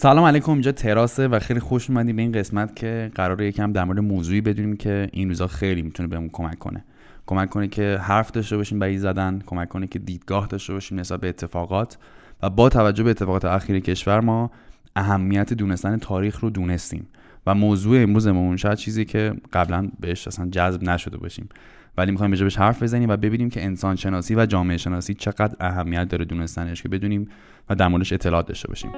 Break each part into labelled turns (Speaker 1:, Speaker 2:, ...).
Speaker 1: سلام علیکم اینجا تراسه و خیلی خوش اومدیم به این قسمت که قراره یکم در مورد موضوعی بدونیم که این روزا خیلی می‌تونه بهمون کمک کنه. کمک کنه که حرف داشته باشیم برای زدن کمک کنه که دیدگاه داشته باشیم نسبت به اتفاقات و با توجه به اتفاقات اخیر کشور ما اهمیت دونستن تاریخ رو دونستیم و موضوع امروزمون شاید چیزی که قبلا بهش اصلا جذب نشده باشیم. ولی می‌خوایم بهش حرف بزنیم و ببینیم که انسان شناسی و جامعه شناسی چقدر اهمیت داره دونستنش که بدونیم و در موردش اطلاعات داشته باشیم.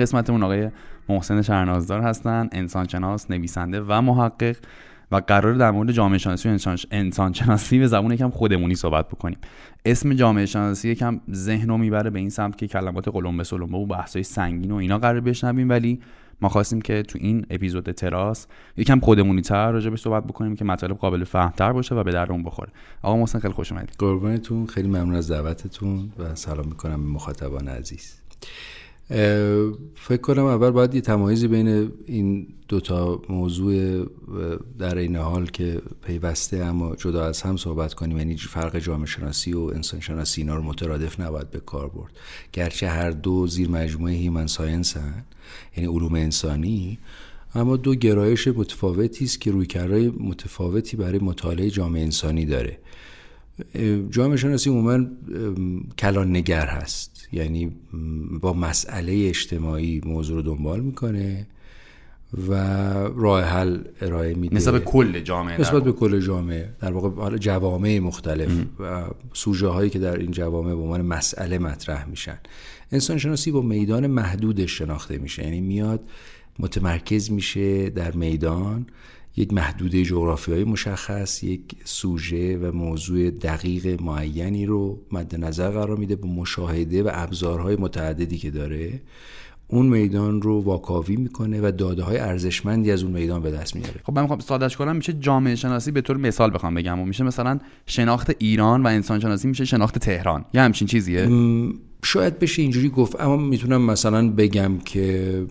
Speaker 1: قسمتمون آقای محسن شهرنازدار هستن انسانشناس نویسنده و محقق و قرار در مورد جامعه شناسی و انسان شناسی به زبون یکم خودمونی صحبت بکنیم. اسم جامعه شناسی یکم ذهن رو می‌بره به این سمت که کلمات قلمبه سلمبه و بحثای سنگین و اینا قرار بشنویم ولی ما خواستیم که تو این اپیزود تراس یکم خودمونی تر راجع به صحبت بکنیم که مطالب قابل فهمتر باشه و به درون بخوره. آقا محسن خیلی خوش اومدید.
Speaker 2: قربانتون خیلی ممنون از دعوتتون و سلام می‌کنم به مخاطبان عزیز. فکر کنم اول باید یه تمایزی بین این دوتا موضوع در این حال که پیوسته اما جدا از هم صحبت کنیم. یعنی فرق جامعه شناسی و انسان شناسی اینا رو مترادف نباید به کار برد. گرچه هر دو زیر مجموعه هیمن ساینس هن یعنی علوم انسانی اما دو گرایش متفاوتی است که رویکردهای متفاوتی برای مطالعه جامعه انسانی داره. جامعه شناسی عموما کلان نگر هست. یعنی با مسئله اجتماعی موضوع رو دنبال می‌کنه و راه حل ارائه میده.
Speaker 1: نسبت به کل جامعه
Speaker 2: نسبت به کل جامعه. در واقع حالا جوامع مختلف و سوژه هایی که در این جوامع به عنوان مسئله مطرح میشن. انسان شناسی با میدان محدودش شناخته میشه. یعنی میاد متمرکز میشه در میدان یک محدوده جغرافیایی مشخص یک سوژه و موضوع دقیق معینی رو مد نظر قرار میده با مشاهده و ابزارهای متعددی که داره. اون میدان رو واکاوی می‌کنه و داده های ارزشمندی از اون میدان به دست میاره.
Speaker 1: خب من می‌خوام سادهش کنم میشه جامعه شناسی به طور مثال بخوام بگم. و میشه مثلا شناخت ایران و انسان شناسی میشه شناخت تهران. یا همچین چیزیه؟
Speaker 2: شاید بشه اینجوری گفت اما می‌تونم مثلا بگم که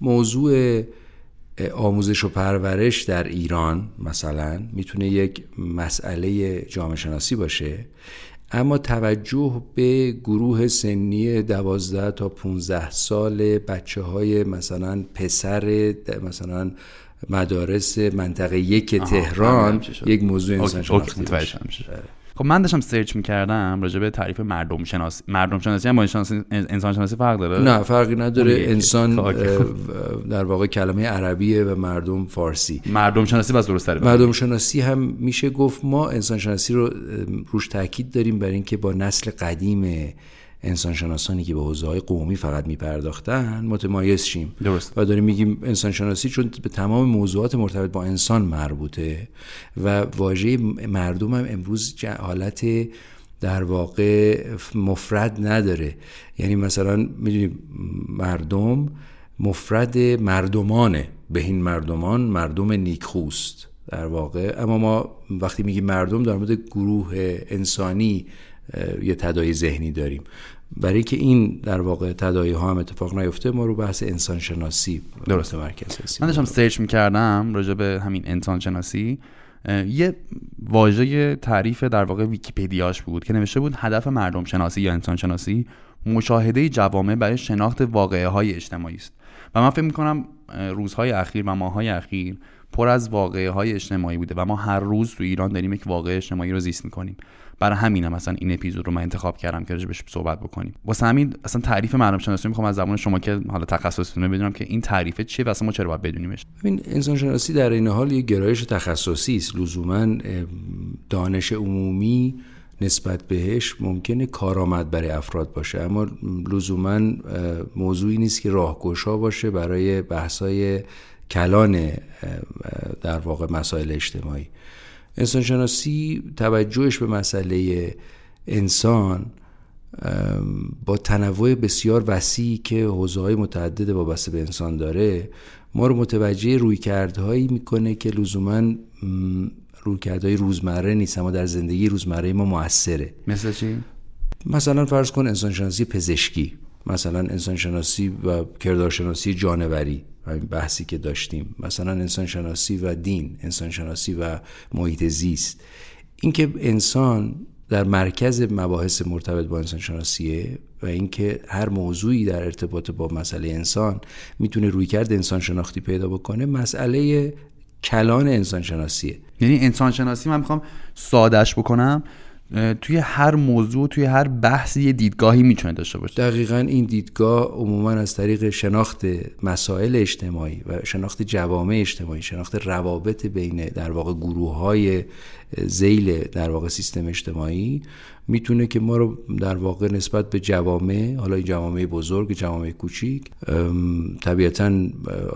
Speaker 2: موضوع آموزش و پرورش در ایران مثلا می‌تونه یک مسئله جامعه شناسی باشه اما توجه به گروه سنی دوازده تا 15 سال بچه های مثلا پسر مثلا مدارس منطقه یک تهران یک موضوع انسان شناختی
Speaker 1: خب من داشتم سرچ می‌کردم راجع به تعریف مردم شناسی مردم شناسی هم با انسان شناسی فرق داره؟
Speaker 2: نه فرقی نداره. انسان در واقع کلمه عربیه و مردم فارسی.
Speaker 1: مردم شناسی بس درست تره.
Speaker 2: مردم شناسی هم میشه گفت ما انسان شناسی رو روش تاکید داریم برای اینکه با نسل قدیم انسانشناسانی که به حوزه های قومی فقط میپرداختن متمایز شیم.
Speaker 1: درست.
Speaker 2: و داریم میگیم انسانشناسی چون به تمام موضوعات مرتبط با انسان مربوطه و واژه مردم هم امروز حالت در واقع مفرد نداره. یعنی مثلا می‌دونیم مردم مفرد مردمانه. به این مردمان مردم نیکخوست در واقع. اما ما وقتی میگیم مردم در مورد گروه انسانی یه تدایی ذهنی داریم. برای که این در واقع تدایی ها هم اتفاق نیفته ما رو بحث انسان شناسی
Speaker 1: درست مرکز هستیم من داشتم سرچ می‌کردم راجع به همین انسان شناسی یه واژه تعریف در واقع ویکیپدیاش بود که نوشته بود هدف مردم شناسی یا انسان شناسی مشاهده جوامع برای شناخت واقعه های اجتماعی است. و من فکر می‌کنم روزهای اخیر و ماهای اخیر پر از واقعه های اجتماعی بوده و ما هر روز تو ایران داریم یک واقعه اجتماعی رو زیست می‌کنیم. برای همینم مثلا این اپیزود رو من انتخاب کردم که راجبش صحبت بکنیم. واسه همین اصلا تعریف مردم شناسی می‌خوام از زبان شما که حالا تخصصتونه بدونم که این تعریف چیه و اصلا ما چرا باید بدونیمش؟
Speaker 2: ببین انسان شناسی در این حال یک گرایش تخصصی است. لزوما دانش عمومی نسبت بهش ممکنه کارآمد برای افراد باشه. اما لزوما موضوعی نیست که راهگشا باشه برای بحثای کلان در واقع مسائل اجتماعی. انسانشناسی توجهش به مسئله انسان با تنوع بسیار وسیعی که حوزه های متعدد وابسته به انسان داره ما رو متوجه رویکردهایی می‌کنه که لزوما رویکردهای روزمره نیست اما در زندگی روزمره ما موثره
Speaker 1: مثل چی؟
Speaker 2: مثلا فرض کن انسانشناسی پزشکی مثلا انسانشناسی و کردارشناسی جانوری همین بحثی که داشتیم. مثلا انسان شناسی و دین انسان شناسی و محیط زیست. اینکه انسان در مرکز مباحث مرتبط با انسان شناسیه و اینکه هر موضوعی در ارتباط با مسئله انسان می‌تونه رویکرد انسان شناختی پیدا بکنه مسئله کلان انسان شناسیه
Speaker 1: یعنی انسان شناسی من می‌خوام سادش بکنم. توی هر موضوع توی هر بحثی یه دیدگاهی می‌تونه داشته باشه.
Speaker 2: دقیقا این دیدگاه عموما از طریق شناخت مسائل اجتماعی و شناخت جوامع اجتماعی شناخت روابط بین در واقع گروه های زیل در واقع سیستم اجتماعی می‌تونه که ما رو در واقع نسبت به جوامع حالا این جوامع بزرگ جوامع کوچیک طبیعتا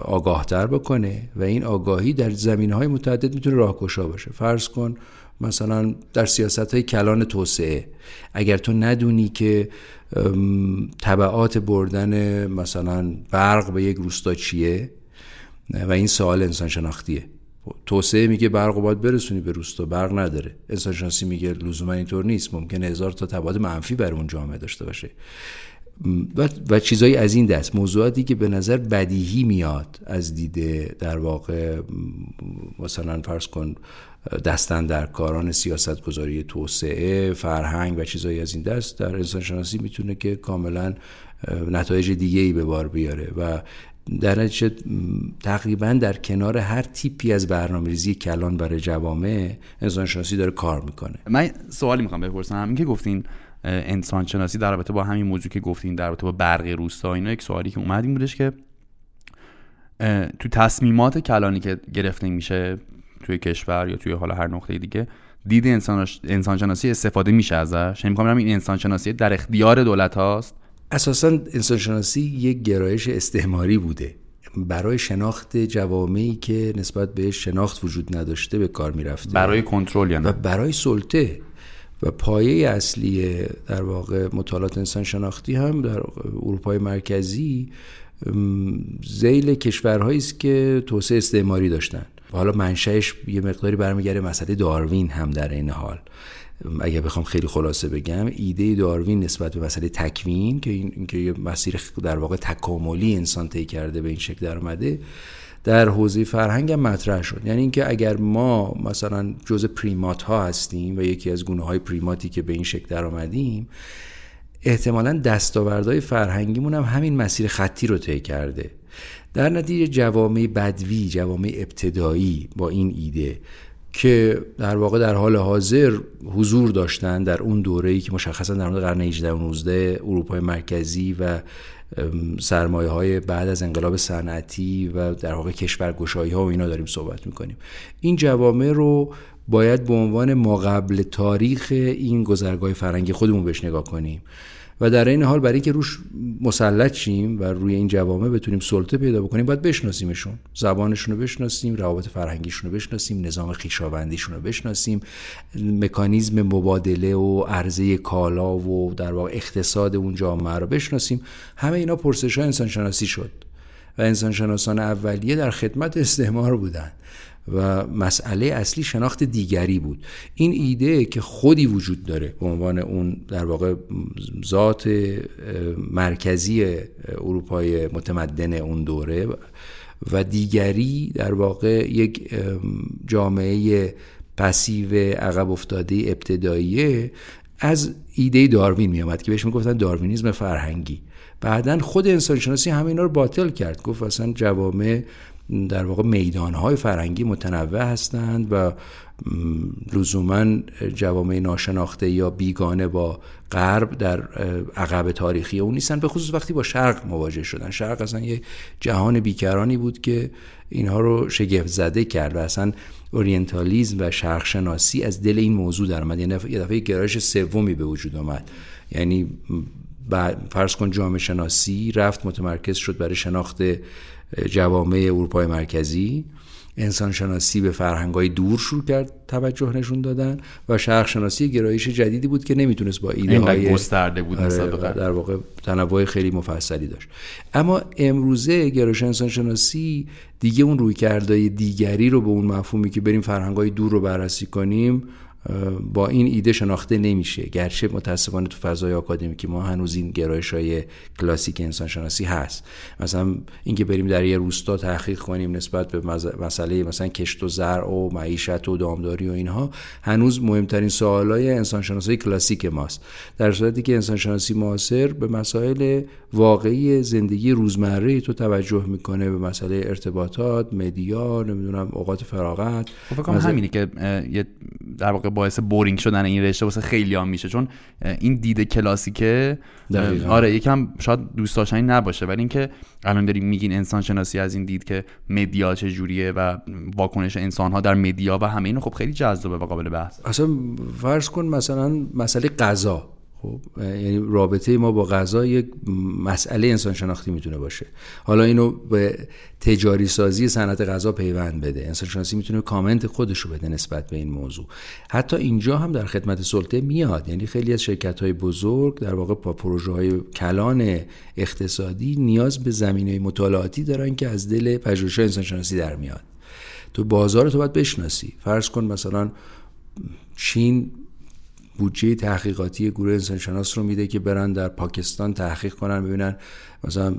Speaker 2: آگاهتر بکنه و این آگاهی در زمین متعدد می‌تونه راهگشا باشه. فرض کن مثلا در سیاست های کلان توسعه. اگر تو ندونی که طبعات بردن مثلا برق به یک روستا چیه و این سوال انسان شناختیه توسعه میگه برق رو باید برسونی به روستا برق نداره. انسان شناسی میگه لزوما اینطور نیست ممکنه هزار تا تبعات منفی بر اون جامعه داشته باشه. و, و چیزایی از این دست. موضوعاتی که به نظر بدیهی میاد از دیده در واقع مثلا فرض کن دستن در کاران سیاست گذاری توسعه فرهنگ و چیزایی از این دست در انسان شناسی می‌تونه که کاملا نتایج دیگه ای به بار بیاره و در نتیجه تقریبا در کنار هر تیپی از برنامه ریزی کلان برای جوامع انسان شناسی داره کار می‌کنه.
Speaker 1: من سوالی می‌خوام بپرسم. همین که گفتین انسان شناسی در رابطه با همین موضوع که گفتین در رابطه با برق روستا اینا یک سوالی که اومد این بودش که تو تصمیمات کلانی که گرفته میشه توی کشور یا توی حالا هر نقطه دیگه دید انسان انسانشناسی استفاده میشه ازش. یعنی می‌خوام این انسانشناسی در اختیار دولت هاست.
Speaker 2: اساسا انسانشناسی یک گرایش استعماری بوده. برای شناخت جوامعی که نسبت به شناخت وجود نداشته به کار می‌رفته.
Speaker 1: برای کنترل یعنی
Speaker 2: و برای سلطه. و پایه اصلی در واقع مطالعات انسان شناختی هم در اروپای مرکزی زیل کشورهایی است که توسعه استعماری داشتن. حالا منشأش یه مقداری برمیگرده مسئله داروین هم در این حال. اگر بخوام خیلی خلاصه بگم ایده داروین نسبت به مسئله تکوین که این که یه مسیر در واقع تکاملی انسان طی کرده به این شکل در اومده در حوزه فرهنگ هم مطرح شد. یعنی اینکه اگر ما مثلا جز پریمات ها هستیم و یکی از گونه های پریماتی که به این شکل در آمدیم احتمالا دستاوردهای فرهنگیمون هم همین مسیر خطی رو طی کرده. در نتیجه جوامع بدوی جوامع ابتدایی با این ایده که در واقع در حال حاضر حضور داشتن در اون دوره ای که مشخصا در قرن 18 و 19 اروپای مرکزی و سرمایه های بعد از انقلاب صنعتی و در واقع کشورگشایی ها و اینا داریم صحبت می‌کنیم. این جوامع رو باید به عنوان ما قبل تاریخ این گذرگاه فرنگی خودمون بهش نگاه کنیم. و در این حال برای اینکه روش مسلط شیم و روی این جوامع بتونیم سلطه پیدا بکنیم باید بشناسیمشون. زبانشون رو بشناسیم روابط فرهنگیشون رو بشناسیم نظام خویشاوندیشون رو بشناسیم. مکانیزم مبادله و عرضه کالا و در واقع اقتصاد اون جامعه رو بشناسیم. همه اینا پرسش های انسان شناسی شد و انسان شناسان اولیه در خدمت استعمار بودند و مسئله اصلی شناخت دیگری بود. این ایده که خودی وجود داره به عنوان اون در واقع ذات مرکزی اروپای متمدن اون دوره و دیگری در واقع یک جامعه پسیو عقب افتاده ابتداییه از ایده داروین می آمد که بهش می‌گفتن داروینیزم فرهنگی. بعدا خود انسانشناسی همینا رو باطل کرد. گفت اصلا جوامع در واقع میدانهای فرهنگی متنوع هستند و لزوما جوامع ناشناخته یا بیگانه با غرب در عقب تاریخی اون نیستن به خصوص وقتی با شرق مواجه شدن. شرق اصلا یه جهان بیکرانی بود که اینها رو شگفت زده کرد و اصلا اورینتالیزم و شرق شناسی از دل این موضوع در آمد یعنی یه دفعه گرایش سومی به وجود آمد. یعنی فرض کن جامعه شناسی رفت متمرکز شد برای شناخت جوامع اروپای مرکزی انسان شناسی به فرهنگ های دور شروع کرد توجه نشون دادن و شرق شناسی گرایش جدیدی بود که نمی‌تونست با ایده های
Speaker 1: گسترده بود
Speaker 2: آره در واقع تنوع خیلی مفصلی داشت. اما امروزه گرایش انسان شناسی دیگه اون روی کردهای دیگری رو به اون مفهومی که بریم فرهنگ های دور رو بررسی کنیم با این ایده شناخته نمیشه. گرچه متاسفانه تو فضای آکادمیکی ما هنوز این گرایش های کلاسیک انسان شناسی هست. مثلا اینکه بریم در یه روستا تحقیق کنیم نسبت به مسئله مثلا کشت و زرع و معیشت و دامداری و اینها هنوز مهمترین سوالای انسان شناسی کلاسیک ماست. در صورتی که انسان شناسی معاصر به مسائل واقعی زندگی روزمره تو توجه می‌کنه به مسئله ارتباطات media نمی‌دونم اوقات فراغت.
Speaker 1: خب همینی که در واقع باعث boring شدن این رشته واسه خیلی هم میشه. چون این دیده کلاسیکه آره یکم شاید دوست داشتنی نباشه. ولی اینکه الان داریم میگین انسان شناسی از این دید که media چه جوریه و واکنش انسان ها در media و همه اینو خب خیلی جذابه و قابل بحث.
Speaker 2: اصلا فرض کن مثلا مسئله غذا. خب یعنی رابطه ما با غذا یک مسئله انسان شناختی می‌تونه باشه. حالا اینو به تجاری سازی صنعت غذا پیوند بده. انسان شناسی می‌تونه کامنت خودش رو بده نسبت به این موضوع. حتی اینجا هم در خدمت سلطه میاد. یعنی خیلی از شرکت های بزرگ در واقع با پروژه های کلان اقتصادی نیاز به زمینه مطالعاتی دارن که از دل پژوهش انسان شناسی در میاد. تو بازار تو باید بشناسی. فرض کن مثلا چین بودجه تحقیقاتی گروه انسانشناس رو میده که برن در پاکستان تحقیق کنن ببینن مثلا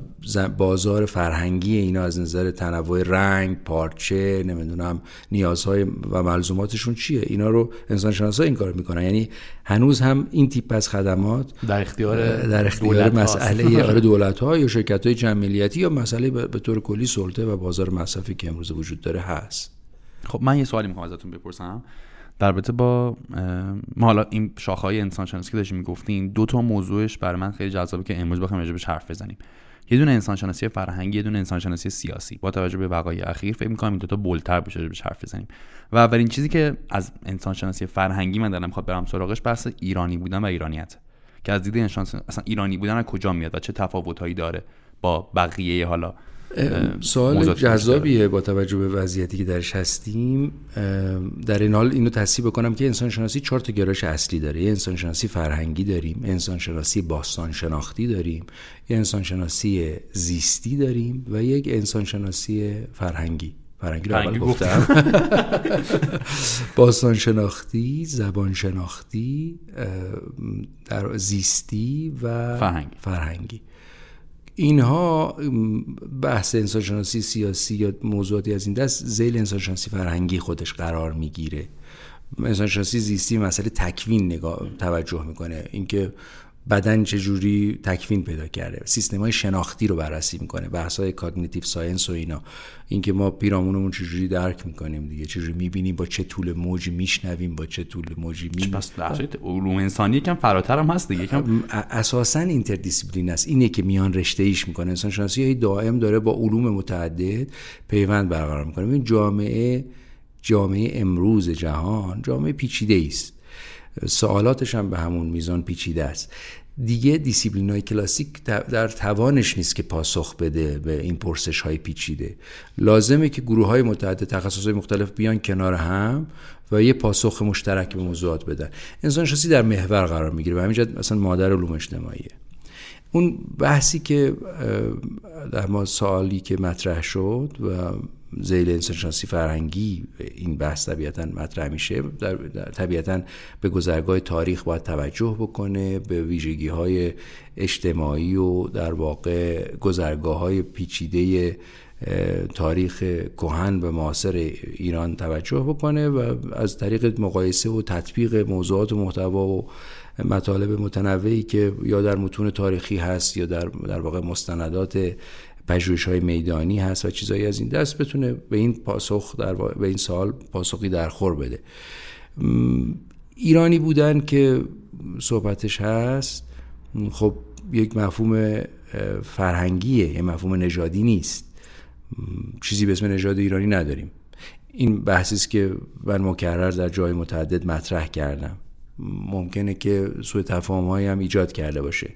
Speaker 2: بازار فرهنگی اینا از نظر تنوع رنگ پارچه نمی‌دونم نیازهای و ملزوماتشون چیه؟ اینا رو انسانشناسا این کار می‌کنن. یعنی هنوز هم این تیپ از خدمات
Speaker 1: در اختیار
Speaker 2: در اختیار مسئله آره دولت ها یا شرکت های جمعیتی یا مسئله به طور کلی سلطه و بازار مصرفی که امروز وجود داره هست.
Speaker 1: خب من یه سوالی می‌خوام ازتون بپرسم. در البته با ما حالا این شاخهای انسان شناسی که داشتیم می‌گفتیم دو تا موضوعش برای من خیلی جذابه که امروز بخوایم راجبش حرف بزنیم. یه دونه انسان شناسی فرهنگی یه دونه انسان شناسی سیاسی. با توجه به وقایع اخیر فکر می‌کنم این دو تا بولتر بشه راجبش حرف بزنیم. و اولین چیزی که از انسان شناسی فرهنگی من دارم می‌خواد برم سراغش بحث ایرانی بودن و ایرانیت. که از دید انسان اصلا ایرانی بودن از کجا میاد و چه تفاوتهایی داره با بقیه حالا
Speaker 2: سوال جذابیه با توجه به وضعیتی که درش هستیم. در این حال اینو تصحیح بکنم که انسان شناسی چهار تا گرایش اصلی داره. یه انسان شناسی فرهنگی داریم انسان شناسی باستان شناختی داریم یه انسان شناسی زیستی داریم و یک انسان شناسی فرهنگی. فرهنگی رو اول گفتم. باستان شناختی زبان شناختی در زیستی و
Speaker 1: فرهنگی,
Speaker 2: فرهنگی. اینها بحث انسانشناسی سیاسی یا موضوعاتی از این دست ذیل انسانشناسی فرهنگی خودش قرار می‌گیره. انسانشناسی زیستی مسئله تکوین نگاه توجه می‌کنه. اینکه بدن چجوری تکوین پیدا کرده. سیستم های شناختی رو بررسی می‌کنه بحث های cognitive science و اینا. اینکه ما پیرامونمون چجوری درک می‌کنیم دیگه چجوری می‌بینیم با چه طول موجی میشنویم با چه طول موجی می
Speaker 1: پس علوم انسانی یکم فراتر هم هست دیگه یکم
Speaker 2: اساسا interdiscipline است. اینه که میان رشته ایش می‌کنه. انسان شناسی دائم داره با علوم متعدد پیوند برقرار می‌کنه. این جامعه جامعه امروز جهان جامعه پیچیده است. سوالاتش هم به همون میزان پیچیده است. دیگه دیسیپلین های کلاسیک در توانش نیست که پاسخ بده به این پرسش های پیچیده. لازمه که گروه های متعدد تخصص های مختلف بیان کنار هم و یه پاسخ مشترک به موضوعات بدن. انسان شناسی در محور قرار می‌گیره و همینجا مثلا مادر علوم اجتماعیه. اون بحثی که در ما سوالی که مطرح شد و زیل انسانشناسی فرهنگی این بحث طبیعتا مطرح میشه. در طبیعتا به گذرگاه تاریخ باید توجه بکنه به ویژگی های اجتماعی و در واقع گذرگاه های پیچیده تاریخ کهن و معاصر ایران توجه بکنه و از طریق مقایسه و تطبیق موضوعات و محتوا و مطالب متنوعی که یا در متون تاریخی هست یا در در واقع مستندات پژوهش های میدانی هست و چیزایی از این دست بتونه به این پاسخ در به این سال پاسخی در خور بده. ایرانی بودن که صحبتش هست خب یک مفهوم فرهنگیه یه مفهوم نژادی نیست. چیزی به اسم نژاد ایرانی نداریم. این بحثی است که من مکرر در جای متعدد مطرح کردم. ممکنه که سوء تفاهم هم ایجاد کرده باشه.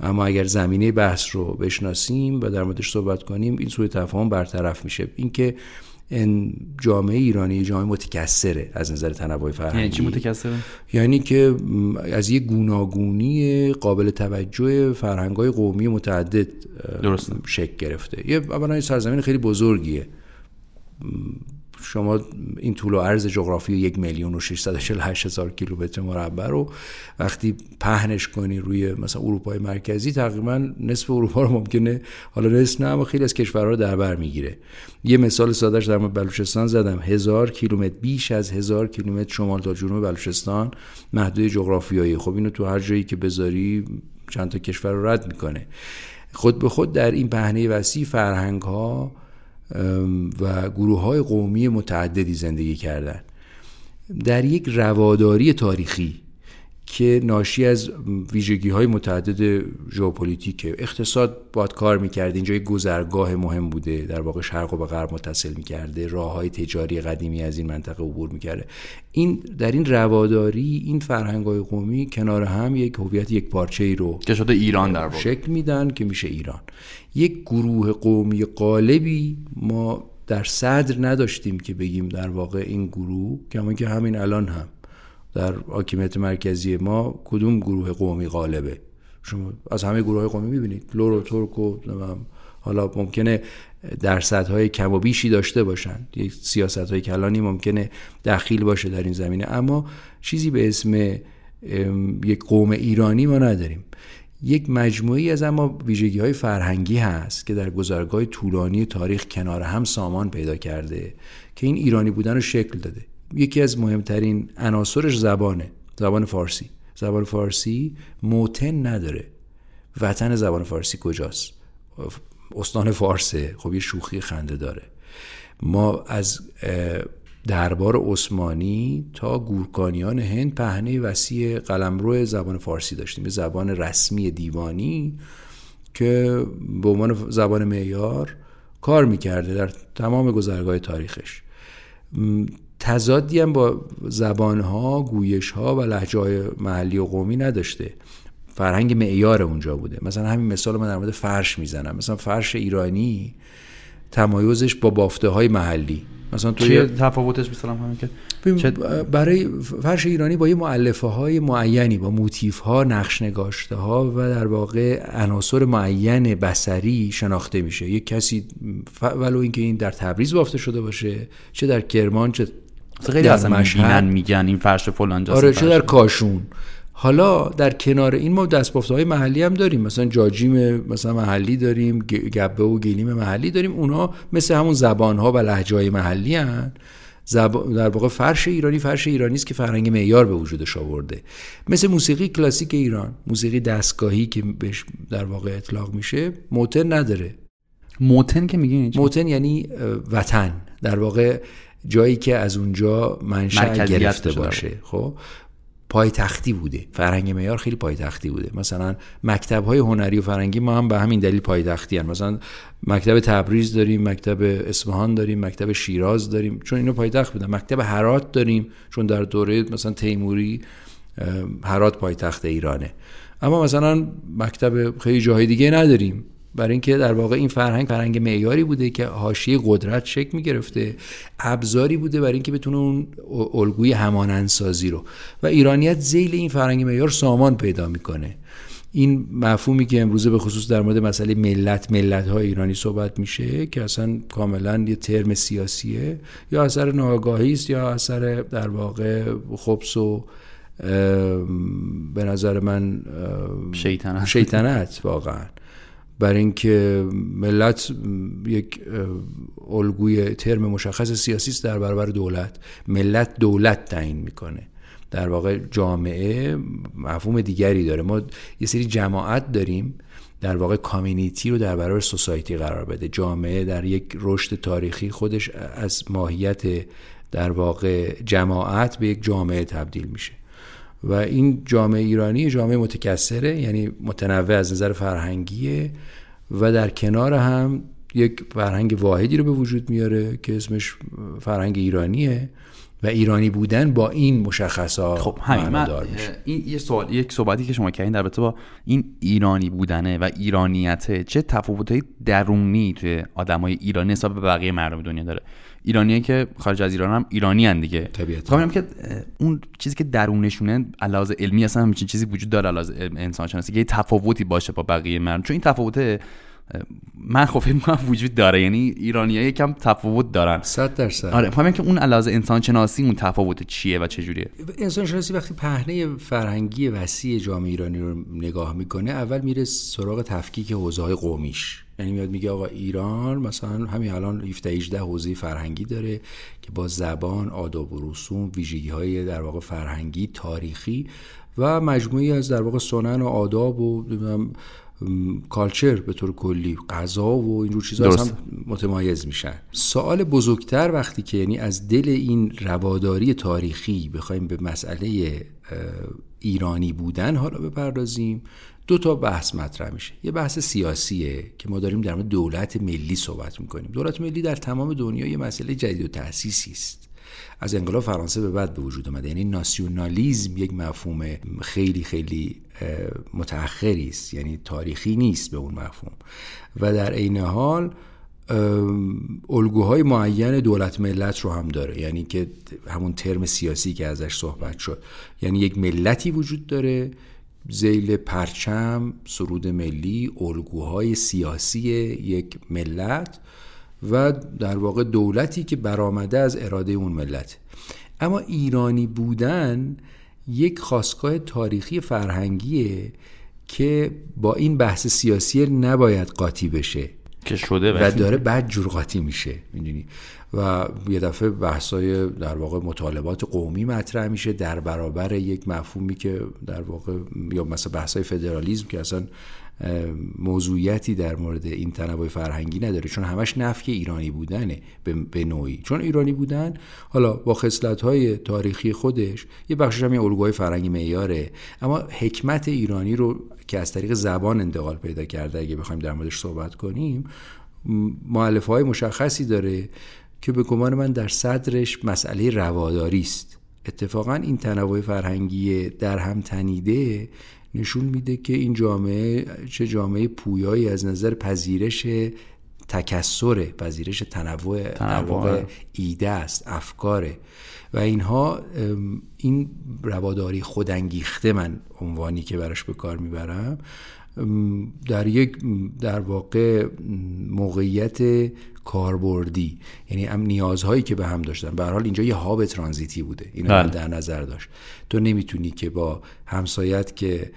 Speaker 2: اما اگر زمینه بحث رو بشناسیم و در موردش صحبت کنیم این سوء تفاهم برطرف میشه. اینکه این جامعه ایرانی جامعه متکثره از نظر تنوع فرهنگی.
Speaker 1: یعنی چی متکثره؟
Speaker 2: یعنی که از یه گوناگونی قابل توجه فرهنگای قومی متعدد
Speaker 1: درسته.
Speaker 2: شکل گرفته. یه اولا سرزمین خیلی بزرگیه. شما این طول و عرض جغرافی یک میلیون و هزار کیلومتر مربع رو وقتی پهنش کنی روی مثلا اروپای مرکزی تقریبا نصف اروپا رو ممکنه حالا نصف نه اما خیلی از کشورها رو در بر می‌گیره. یه مثال سادهش در مورد بلوچستان زدم. هزار کیلومتر بیش از هزار کیلومتر شمال تا جنوب بلوچستان محدود جغرافیایی. خب اینو تو هر جایی که بذاری چند تا کشور رو رد می‌کنه. خود به خود در این پهنه وسیع فرهنگ ها و گروه های قومی متعددی زندگی کردن. در یک رواداری تاریخی که ناشی از ویژگی های متعدد ژئوپلیتیک اقتصاد باد کار می‌کرده اینجا یک گذرگاه مهم بوده. در واقع شرق و به غرب متصل می‌کرده. راه های تجاری قدیمی از این منطقه عبور می‌کرده. این در این رواداری این فرهنگ های قومی کنار هم یک هویت یک پارچه ای رو
Speaker 1: که شده ایران در واقع.
Speaker 2: شکل میدن که میشه ایران. یک گروه قومی قالبی ما در صدر نداشتیم که بگیم در واقع این گروه کما که همین الان هم. در حاکمیت مرکزی ما کدوم گروه قومی غالبه؟ شما از همه گروه های قومی می‌بینید. لور و ترک و حالا ممکنه درصدهای کم و بیشی داشته باشند یک سیاست های کلانی ممکنه دخیل باشه در این زمینه. اما چیزی به اسم یک قوم ایرانی ما نداریم. یک مجموعی از اما ویژگی های فرهنگی هست که در گذرگاه طولانی تاریخ کنار هم سامان پیدا کرده که این ایرانی بودن رو شکل داده. یکی از مهمترین عناصرش زبانه زبان فارسی. زبان فارسی موتن نداره. وطن زبان فارسی کجاست؟ استان فارسه. خب یه شوخی خنده داره. ما از دربار عثمانی تا گورکانیان هند پهنه وسیع قلمرو زبان فارسی داشتیم. به زبان رسمی دیوانی که به عنوان زبان معیار کار می‌کرده در تمام گذرگاه تاریخش. تضادی هم با زبانها، گویشها و لحجه محلی و قومی نداشته. فرهنگ معیار اونجا بوده. مثلا همین مثال من در مورد فرش می‌زنم. مثلا فرش ایرانی تمایزش با بافته های محلی. مثلا
Speaker 1: توی تفاوتش مثلا همین
Speaker 2: که برای فرش ایرانی با یه معلفه های معینی با موتیف ها نقش نگاشته ها و در واقع عناصر معین بسری شناخته میشه. یک کسی ولو اینکه این در تبریز بافته شده باشه چه در کرمان چه
Speaker 1: خیلی اصلا میگن این فرش فلان
Speaker 2: آره چه در کاشون. حالا در کنار این ما دستبافته های محلی هم داریم. مثلا جاجیم مثلا محلی داریم گبه و گلیم محلی داریم. اونها مثل همون زبان ها و لحجه های محلی هن. زب... در واقع فرش ایرانی فرش ایرانی است که فرهنگ معیار به وجودش آورده. مثل موسیقی کلاسیک ایران موسیقی دستگاهی که بهش در واقع اطلاق میشه موتن نداره.
Speaker 1: موتن که میگین
Speaker 2: موتن یعنی وطن. در واقع جایی که از اونجا منشأ گرفته باشه. خب؟ پایتختی بوده. فرهنگ معیار خیلی پایتختی بوده. مثلا مکتب های هنری و فرهنگی ما هم به همین دلیل پایتختی هن. مثلا مکتب تبریز داریم مکتب اصفهان داریم مکتب شیراز داریم. چون اینو پایتخت بودن. مکتب هرات داریم. چون در دوره مثلا تیموری هرات پایتخت ایرانه. اما مثلا مکتب خیلی جاهای دیگه نداریم. برای اینکه در واقع این فرهنگ فرهنگ معیاری بوده که حاشیه قدرت شکل می گرفته ابزاری بوده برای اینکه بتونه اون الگوی همانندسازی رو. و ایرانیت زیل این فرهنگ معیار سامان پیدا می‌کنه. این مفهومی که امروزه به خصوص در مورد مسئله ملت ملت های ایرانی صحبت میشه که اصلا کاملا یه ترم سیاسیه. یا اثر ناگاهی است یا اثر در واقع خبس و به نظر من
Speaker 1: شیطنت.
Speaker 2: شیطنت واقعا. برای اینکه ملت یک الگوی ترم مشخص سیاسی است در برابر دولت. ملت دولت تعیین می‌کنه. در واقع جامعه مفهوم دیگری داره. ما یه سری جماعت داریم در واقع کامیونیتی رو در برابر سوسایتی قرار بده. جامعه در یک رشد تاریخی خودش از ماهیت در واقع جماعت به یک جامعه تبدیل میشه. و این جامعه ایرانی جامعه متکثره یعنی متنوع از نظر فرهنگیه و در کنار هم یک فرهنگ واحدی رو به وجود میاره که اسمش فرهنگ ایرانیه و ایرانی بودن با این مشخصات
Speaker 1: خب همین من این یه سوال یک صحبتی که شما کردین در با این ایرانی بودنه و ایرانیته چه تفاوت‌های درونی توی آدمای ایرانی حساب به بقیه مردم دنیا داره؟ ایرانیه که خارج از ایران هم ایرانی هن دیگه طبیعتا که اون چیزی که درونشونه علاوه علمی اصلا همچین چیزی وجود داره علاوه انسان شناسی که یه تفاوتی باشه با بقیه مردم. چون این تفاوته من خب فکر می‌کنم وجود داره. یعنی ایرانی ها یکم تفاوت دارن.
Speaker 2: 100 درصد.
Speaker 1: آره فهمم که اون علاوه انسان شناسی اون تفاوت چیه و چه جوریه؟
Speaker 2: انسان شناسی وقتی پهنه فرهنگی وسیع جامعه ایرانی رو نگاه می‌کنه اول میره سراغ تفکیک حوزه های قومیش. یعنی میاد میگه آقا ایران مثلا همین الان 17 18 حوزه فرهنگی داره که با زبان آداب و رسوم ویژگی های در واقع فرهنگی تاریخی و مجموعی از در واقع سنن و آداب و کالچر به طور کلی غذا و اینجور چیزا هم متمایز میشن. سوال بزرگتر وقتی که یعنی از دل این رواداری تاریخی بخوایم به مسئله ایرانی بودن حالا بپردازیم دو تا بحث مطرح میشه. یه بحث سیاسیه که ما داریم در مورد دولت ملی صحبت می‌کنیم. دولت ملی در تمام دنیا یه مسئله جدید و تأسیسی است. از انقلاب فرانسه به بعد به وجود اومده. یعنی ناسیونالیزم یک مفهوم خیلی خیلی متأخری است. یعنی تاریخی نیست به اون مفهوم. و در عین حال الگوهای معین دولت ملت رو هم داره. یعنی که همون ترم سیاسی که ازش صحبت شد. یعنی یک ملتی وجود داره زیل پرچم سرود ملی الگوهای سیاسی یک ملت و در واقع دولتی که برآمده از اراده اون ملت. اما ایرانی بودن یک خواستگاه تاریخی فرهنگیه که با این بحث سیاسی نباید قاطی بشه
Speaker 1: که شده
Speaker 2: و داره بعد جور قاطی میشه می‌دونی؟ و یه دفعه بحثای در واقع مطالبات قومی مطرح میشه در برابر یک مفهومی که در واقع یا مثلا بحثای فدرالیزم که اصلا موضوعیتی در مورد این تنوع فرهنگی نداره چون همش نفی ایرانی بودنه به نوعی. چون ایرانی بودن حالا با خصلت های تاریخی خودش یه بخشش هم یه الگوهای فرهنگی معیاره اما حکمت ایرانی رو که از طریق زبان انتقال پیدا کرده اگه بخوایم در موردش صحبت کنیم معلف های مشخصی داره که به گمان من در صدرش مسئله رواداری است. اتفاقا این تنوع فرهنگی در هم تنیده نشون میده که این جامعه چه جامعه پویایی از نظر پذیرش تکسره پذیرش تنوع در ایده است افکاره. و اینها این رواداری خودانگیخته من عنوانی که براش به کار می‌برم در یک در واقع موقعیت کاربردی. یعنی هم نیازهایی که به هم داشتن. به حال اینجا یه هاب ترانزیتی بوده. اینو بله. در نظر داشت. تو نمی‌تونی که با همسایت که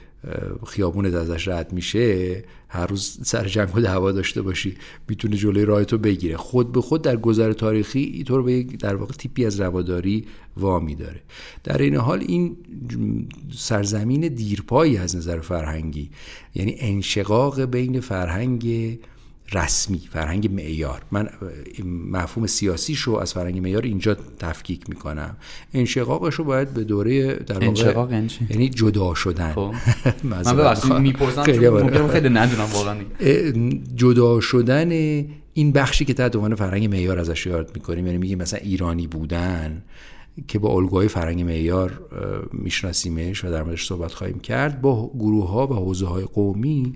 Speaker 2: خیابونت ازش رد میشه هر روز سر جنگ و دعوا داشته باشی می‌تونه جلوی راه تو بگیره. خود به خود در گذر تاریخی اینطور به در واقع تیپی از رواداری وامی داره در این حال این سرزمین دیرپایی از نظر فرهنگی یعنی انشقاق بین فرهنگ رسمی فرهنگ معیار. من مفهوم سیاسیش رو از فرهنگ معیار اینجا تفکیک می‌کنم. انشقاقش رو باید به دوره در
Speaker 1: انشقاق
Speaker 2: یعنی جدا شدن. خب.
Speaker 1: من ببخشید می‌پرسم خیلی, خیلی ندونم واقعا.
Speaker 2: جدا شدن این بخشی که تحت عنوان فرهنگ معیار ازش یاد می‌کنیم. یعنی میگیم مثلا ایرانی بودن که با الگوهای فرهنگ معیار میشناسیمش و در موردش صحبت خواهیم کرد. با گروه ها و حوزه های قومی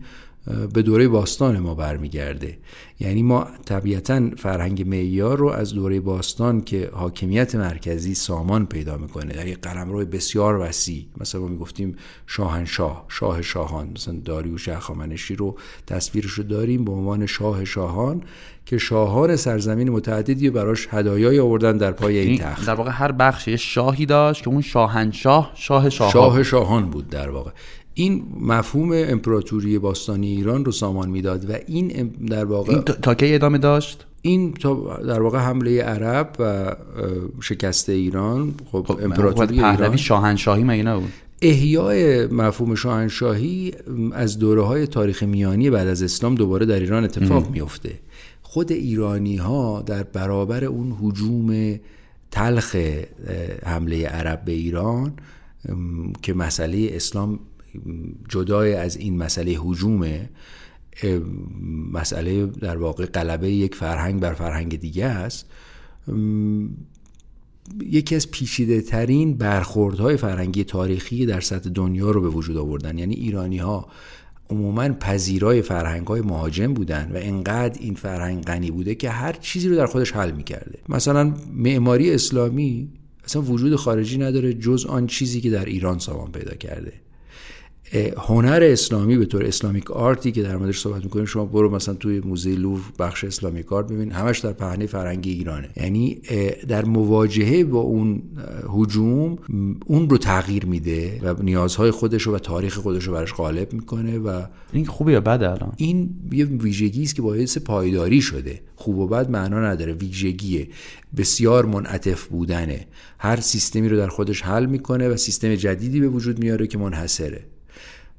Speaker 2: به دوره باستان ما برمیگرده. یعنی ما طبیعتا فرهنگ معیار رو از دوره باستان که حاکمیت مرکزی سامان پیدا می‌کنه. در یک قلمرو بسیار وسیع. مثلا ما می‌گفتیم شاهنشاه شاه شاهان. مثلا داریوش هخامنشی رو تصویرش رو داریم به عنوان شاه شاهان که شاهان سرزمین متعددی براش هدایای آوردن در پای این یعنی تخت.
Speaker 1: در واقع هر بخش شاهی داشت که اون شاهنشاه شاه شاهان
Speaker 2: شاه شاهان بود در واقع. این مفهوم امپراتوری باستانی ایران رو سامان می‌داد و این در واقع
Speaker 1: این تا کی ادامه داشت؟
Speaker 2: این تا در واقع حمله عرب و شکست ایران. خب, خب امپراتوری
Speaker 1: ایران شاهنشاهی مگه نبود؟
Speaker 2: احیای مفهوم شاهنشاهی از دوره های تاریخ میانی بعد از اسلام دوباره در ایران اتفاق میفته خود ایرانی ها در برابر اون حجوم تلخ حمله عرب به ایران که مسئله اسلام جدای از این مسئله حجومه مسئله در واقع قلبه یک فرهنگ بر فرهنگ دیگه است. یکی از پیچیده ترین برخوردهای فرهنگی تاریخی در سطح دنیا رو به وجود آوردن. یعنی ایرانی ها عموما پذیرای فرهنگ های مهاجم بودن و انقدر این فرهنگ غنی بوده که هر چیزی رو در خودش حل می‌کرده. مثلا معماری اسلامی اصلا وجود خارجی نداره جز آن چیزی که در ایران سامان پیدا کرده. هنر اسلامی به طور اسلامیک آرتی که در موردش صحبت می‌کنیم شما برو مثلا توی موزه لوور بخش اسلامیک آرت ببین همش در پهنه فرهنگی ایرانه. یعنی در مواجهه با اون هجوم اون رو تغییر میده و نیازهای خودش رو و تاریخ خودش رو برش غالب می‌کنه و
Speaker 1: این خوبه یا بده الان؟
Speaker 2: این یه ویژگی است که باعث پایداری شده. خوب و بد معنا نداره. ویژگیه بسیار منعطف بودنه. هر سیستمی رو در خودش حل می‌کنه و سیستم جدیدی به وجود میاره که منحصره.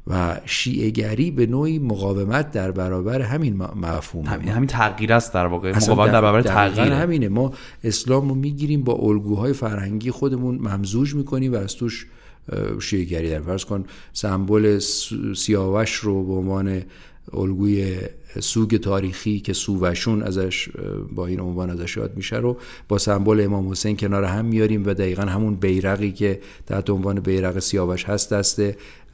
Speaker 2: و شیعهگری به نوعی مقاومت در برابر همین مفهوم
Speaker 1: همین, همین تغییر است در واقع. مقاومت در برابر تغییر
Speaker 2: همینه. ما اسلام رو می‌گیریم با الگوهای فرهنگی خودمون ممزوج می‌کنیم و از توش شیعهگری در فرض کن سمبل سیاوش رو به عنوان الگوی سوگ تاریخی که سووشون ازش با این عنوان ازش یاد میشه رو با سمبل امام حسین کنار هم میاریم و دقیقا همون بیرقی که تحت عنوان بیرق سیاوش هست دست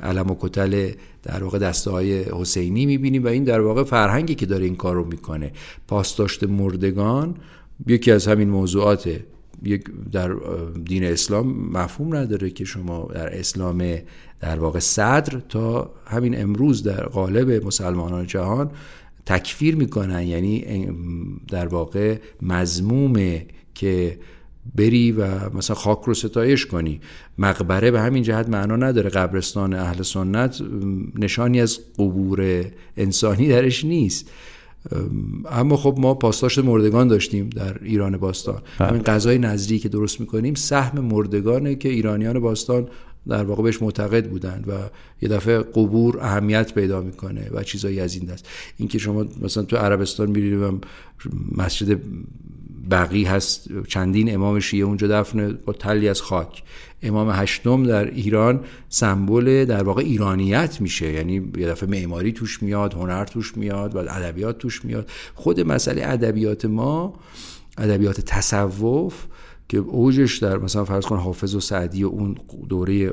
Speaker 2: علم و کتل در واقع دسته های حسینی می‌بینیم و این در واقع فرهنگی که داره این کار رو می‌کنه. پاسداشت مردگان یکی از همین موضوعاته یک در دین اسلام مفهوم نداره که شما در اسلام در واقع صدر تا همین امروز در قالب مسلمانان جهان تکفیر می‌کنن. یعنی در واقع مزمومه که بری و مثلا خاک رو ستایش کنی. مقبره به همین جهت معنا نداره. قبرستان اهل سنت نشانی از قبور انسانی درش نیست. اما خب ما پاسداشت مردگان داشتیم در ایران باستان. بله. همین غذای نظری که درست می‌کنیم سهم مردگانه که ایرانیان باستان در واقع بهش معتقد بودند و یه دفعه قبور اهمیت پیدا می‌کنه و چیزایی از این دست. اینکه شما مثلا تو عربستان میرید و مسجد بقی هست چندین امام شیعه اونجا دفن با تلی از خاک. امام هشتم در ایران سمبل در واقع ایرانیت میشه. یعنی یه دفعه معماری توش میاد هنر توش میاد و ادبیات توش میاد. خود مسئله ادبیات ما ادبیات تصوف که اوجش در مثلا فرض کن حافظ و سعدی و اون دوره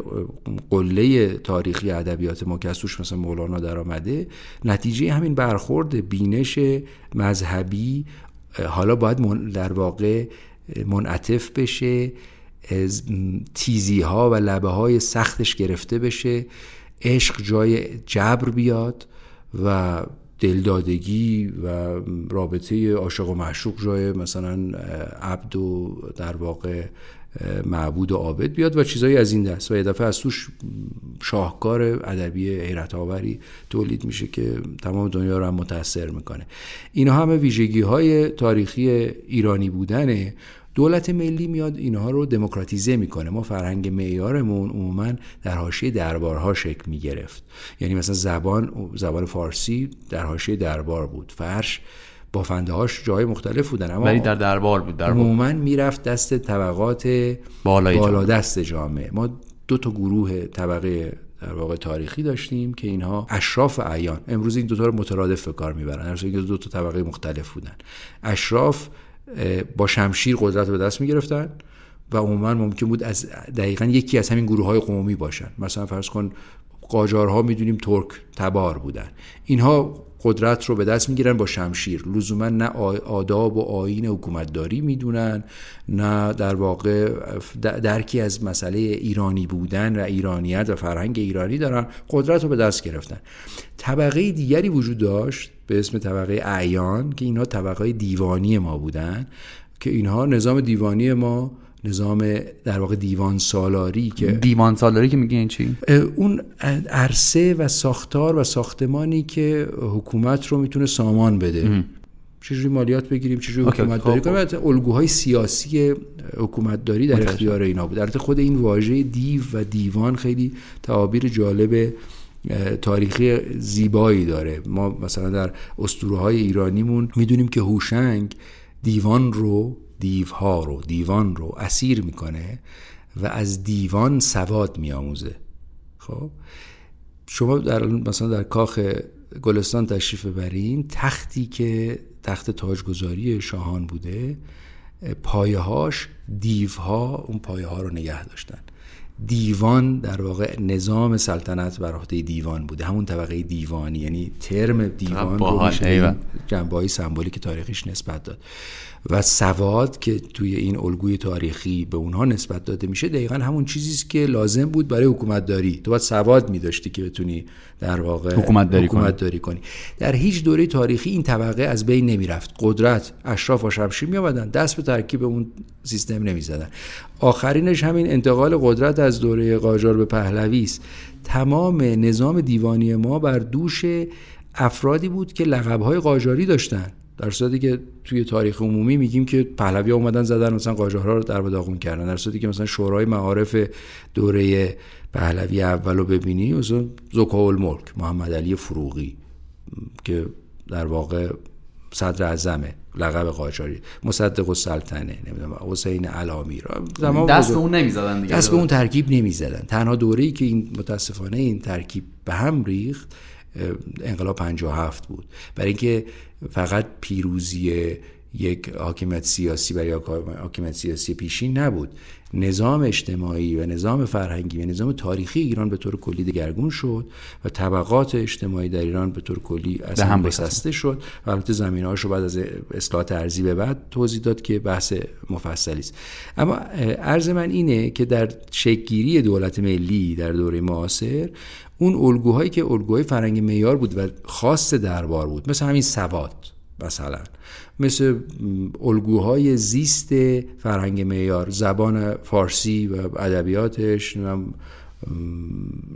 Speaker 2: قله تاریخی ادبیات ما که از مثلا مولانا در آمده نتیجه همین برخورد بینش مذهبی حالا باید در واقع منعطف بشه. تیزی ها و لبه های سختش گرفته بشه عشق جای جبر بیاد و دلدادگی و رابطه عاشق و معشوق جای مثلا عبد و در واقع معبود و عابد بیاد و چیزایی از این دست. و یه دفعه از توش شاهکار ادبی حیرت آوری تولید میشه که تمام دنیا رو هم متاثر می‌کنه. اینها همه ویژگی های تاریخی ایرانی بودنه. دولت ملی میاد اینها رو دموکراتیزه می‌کنه. ما فرهنگ معیارمون عموما در حاشیه دربارها شکل می‌گرفت. یعنی مثلا زبان زبان فارسی در حاشیه دربار بود. فرش بافنده هاش جای مختلف بودن.
Speaker 1: اما ولی در دربار بود دربار
Speaker 2: عموما می‌رفت دست طبقات بالا دست جامعه. ما دو تا گروه طبقه در واقع تاریخی داشتیم که اینها اشراف عیان امروز این دو تا رو مترادف به کار می‌برن. در دو تا طبقه مختلف بودن. اشراف با شمشیر قدرت رو به دست می‌گرفتن و عموما ممکن بود از دقیقا یکی از همین گروه های قومی باشن. مثلا فرض کن قاجارها می‌دونیم ترک تبار بودن. اینها قدرت رو به دست می‌گیرن با شمشیر. لزوما نه آداب و آین حکومتداری می‌دونن نه در واقع درکی از مسئله ایرانی بودن و ایرانیت و فرهنگ ایرانی دارن. قدرت رو به دست گرفتن. طبقه دیگری وجود داشت به اسم طبقه اعیان که اینها طبقه دیوانی ما بودن که اینها نظام دیوانی ما نظام در واقع دیوان سالاری که
Speaker 1: دیوان سالاری که میگه این چی
Speaker 2: اون عرصه و ساختار و ساختمانی که حکومت رو می‌تونه سامان بده. چجوری مالیات بگیریم چجوری حکومت داری؟ کنیم البته الگوهای سیاسی حکومت داری در اختیار اینا بود. البته خود این واژه دیو و دیوان خیلی تعابیر جالب تاریخی زیبایی داره. ما مثلا در اسطوره های ایرانیمون می‌دونیم که هوشنگ دیوان رو دیوها رو دیوان رو اسیر می‌کنه و از دیوان سواد میآموزه. خب؟ شما در مثلا در کاخ گلستان تشریف ببرین تختی که تخت تاجگذاری شاهان بوده پایهاش دیوها اون پایه ها رو نگه داشتن. دیوان در واقع نظام سلطنت بر عهده دیوان بوده. همون طبقه دیوانی یعنی ترم دیوان رو جنبه های سمبولیک تاریخیش نسبت داد. و سواد که توی این الگوی تاریخی به اونها نسبت داده میشه دقیقا همون چیزی است که لازم بود برای حکومت داری تو باید سواد میداشتی که بتونی در واقع
Speaker 1: حکومت داری,
Speaker 2: حکومت داری کنی. در هیچ دوره تاریخی این طبقه از بین نمی‌رفت. قدرت اشراف و شمشیر میآمدن دست به ترکیب اون سیستم نمی‌زدن. آخرینش همین انتقال قدرت از دوره قاجار به پهلوی است. تمام نظام دیوانی ما بر دوش افرادی بود که لقبهای قاجاری داشتن. در صورتی که توی تاریخ عمومی میگیم که پهلوی اومدن زدن مثلا قاجارها رو در داغون کردن. در صورتی که مثلا شورای معارف دوره پهلوی اول رو ببینی مثلا زکا الملک محمد علی فروغی که در واقع صدر اعظمه لقب قاجاری مصدق السلطنه نمی‌دونم حسین علامی
Speaker 1: را. دست به اون نمی‌زدن
Speaker 2: دیگه. دست به اون ترکیب نمی‌زدن. تنها دوره‌ای که این متاسفانه این ترکیب به هم ریخت انقلاب 57 بود. برای اینکه فقط پیروزی یک حاکمیت سیاسی برای حاکمیت سیاسی پیشین نبود. نظام اجتماعی و نظام فرهنگی و نظام تاریخی ایران به طور کلی دگرگون شد و طبقات اجتماعی در ایران به طور کلی از هم بسسته شد و البته زمین رو بعد از اصلاحات ارزی به بعد توضیح داد که بحث مفصلی است. اما عرض من اینه که در شکلگیری دولت ملی در دوره معاصر اون الگوهایی که الگوهای فرهنگ معیار بود و خاص دربار بود مثل همین سواد مثلا. مثل الگوهای زیست فرهنگ معیار زبان فارسی و ادبیاتش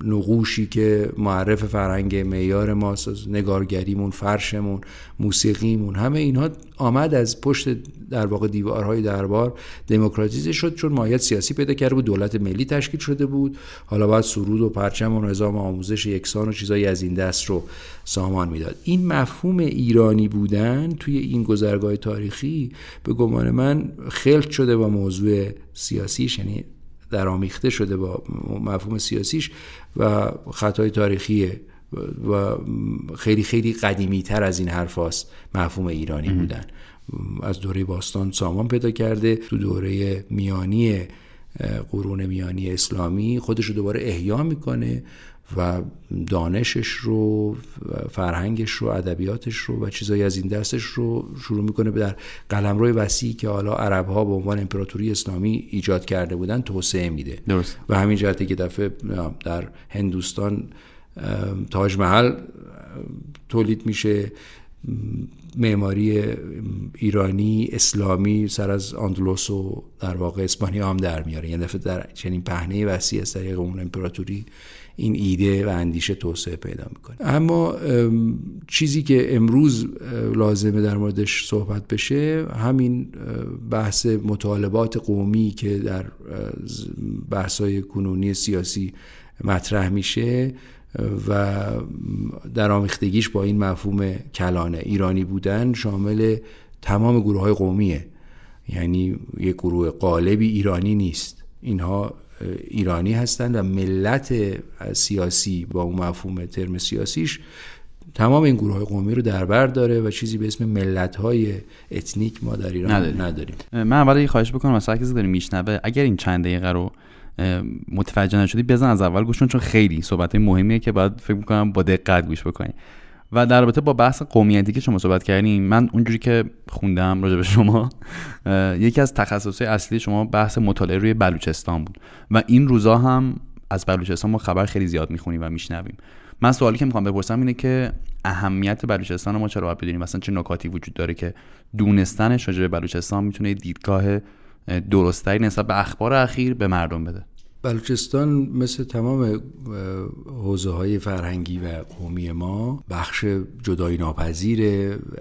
Speaker 2: نقوشی که معرف فرهنگ معیار ماست نگارگریمون فرشمون موسیقیمون همه اینها آمد از پشت در واقع دیوارهای دربار دموکراتیزه شد چون مایت سیاسی پیدا کرده بود دولت ملی تشکیل شده بود. حالا باید سرود و پرچم و نظام آموزش یکسان و چیزایی از این دست رو سامان می‌داد. این مفهوم ایرانی بودن توی این گذرگاه تاریخی به گمان من خلط شده با موضوع سیاسیش یعنی درآمیخته شده با مفهوم سیاسیش و خطای تاریخیه و خیلی خیلی قدیمی تر از این حرف هاست مفهوم ایرانی بودن. از دوره باستان سامان پیدا کرده تو دوره میانی قرون میانی اسلامی خودش رو دوباره احیا می‌کنه و دانشش رو فرهنگش رو ادبیاتش رو و چیزایی از این دستش رو شروع می‌کنه در قلمرو وسیعی که حالا عرب ها به عنوان امپراتوری اسلامی ایجاد کرده بودن توسعه میده
Speaker 1: درست.
Speaker 2: و همین جهتی که دفعه در هندوستان تاج محل تولید میشه معماری ایرانی اسلامی سر از آندلوس و در واقع اسپانیا هم در میاره یعنی دفعه در چنین پهنه وسیع از طریق اون امپراتوری این ایده و اندیشه توسعه پیدا می‌کنه. اما چیزی که امروز لازمه در موردش صحبت بشه همین بحث مطالبات قومی که در بحث‌های کنونی سیاسی مطرح میشه و در آمیختگیش با این مفهوم کلانه ایرانی بودن شامل تمام گروه های قومیه. یعنی یک گروه قالبی ایرانی نیست. اینها ایرانی هستند و ملت سیاسی با اون مفهوم ترم سیاسیش تمام این گروه های قومی رو در بر داره و چیزی به اسم ملت های اتنیک ما در ایران نداریم, نداریم.
Speaker 1: من اول یه خواهش بکنم مثلا کسی داره میشنوه اگر این چند دقیقه رو متوجه نشدی بزن از اول گوش چون خیلی صحبت مهمیه که باید فکر می‌کنم با دقت گوش بکنی و در رابطه با بحث قومیتی که شما صحبت کردیم من اونجوری که خوندم راجع به شما یکی از تخصصهای اصلی شما بحث مطالعه روی بلوچستان بود. و این روزا هم از بلوچستان ما خبر خیلی زیاد می‌خونیم و میشنویم. من سوالی که می‌خوام بپرسم اینه که اهمیت بلوچستان ما چرا باید بدونیم؟ مثلا چه نکاتی وجود داره که دونستنش راجع به بلوچستان می‌تونه دیدگاه درستری نسبت به اخبار اخیر به مردم بده؟
Speaker 2: بلوچستان مثل تمام حوزه های فرهنگی و قومی ما بخش جدایی ناپذیر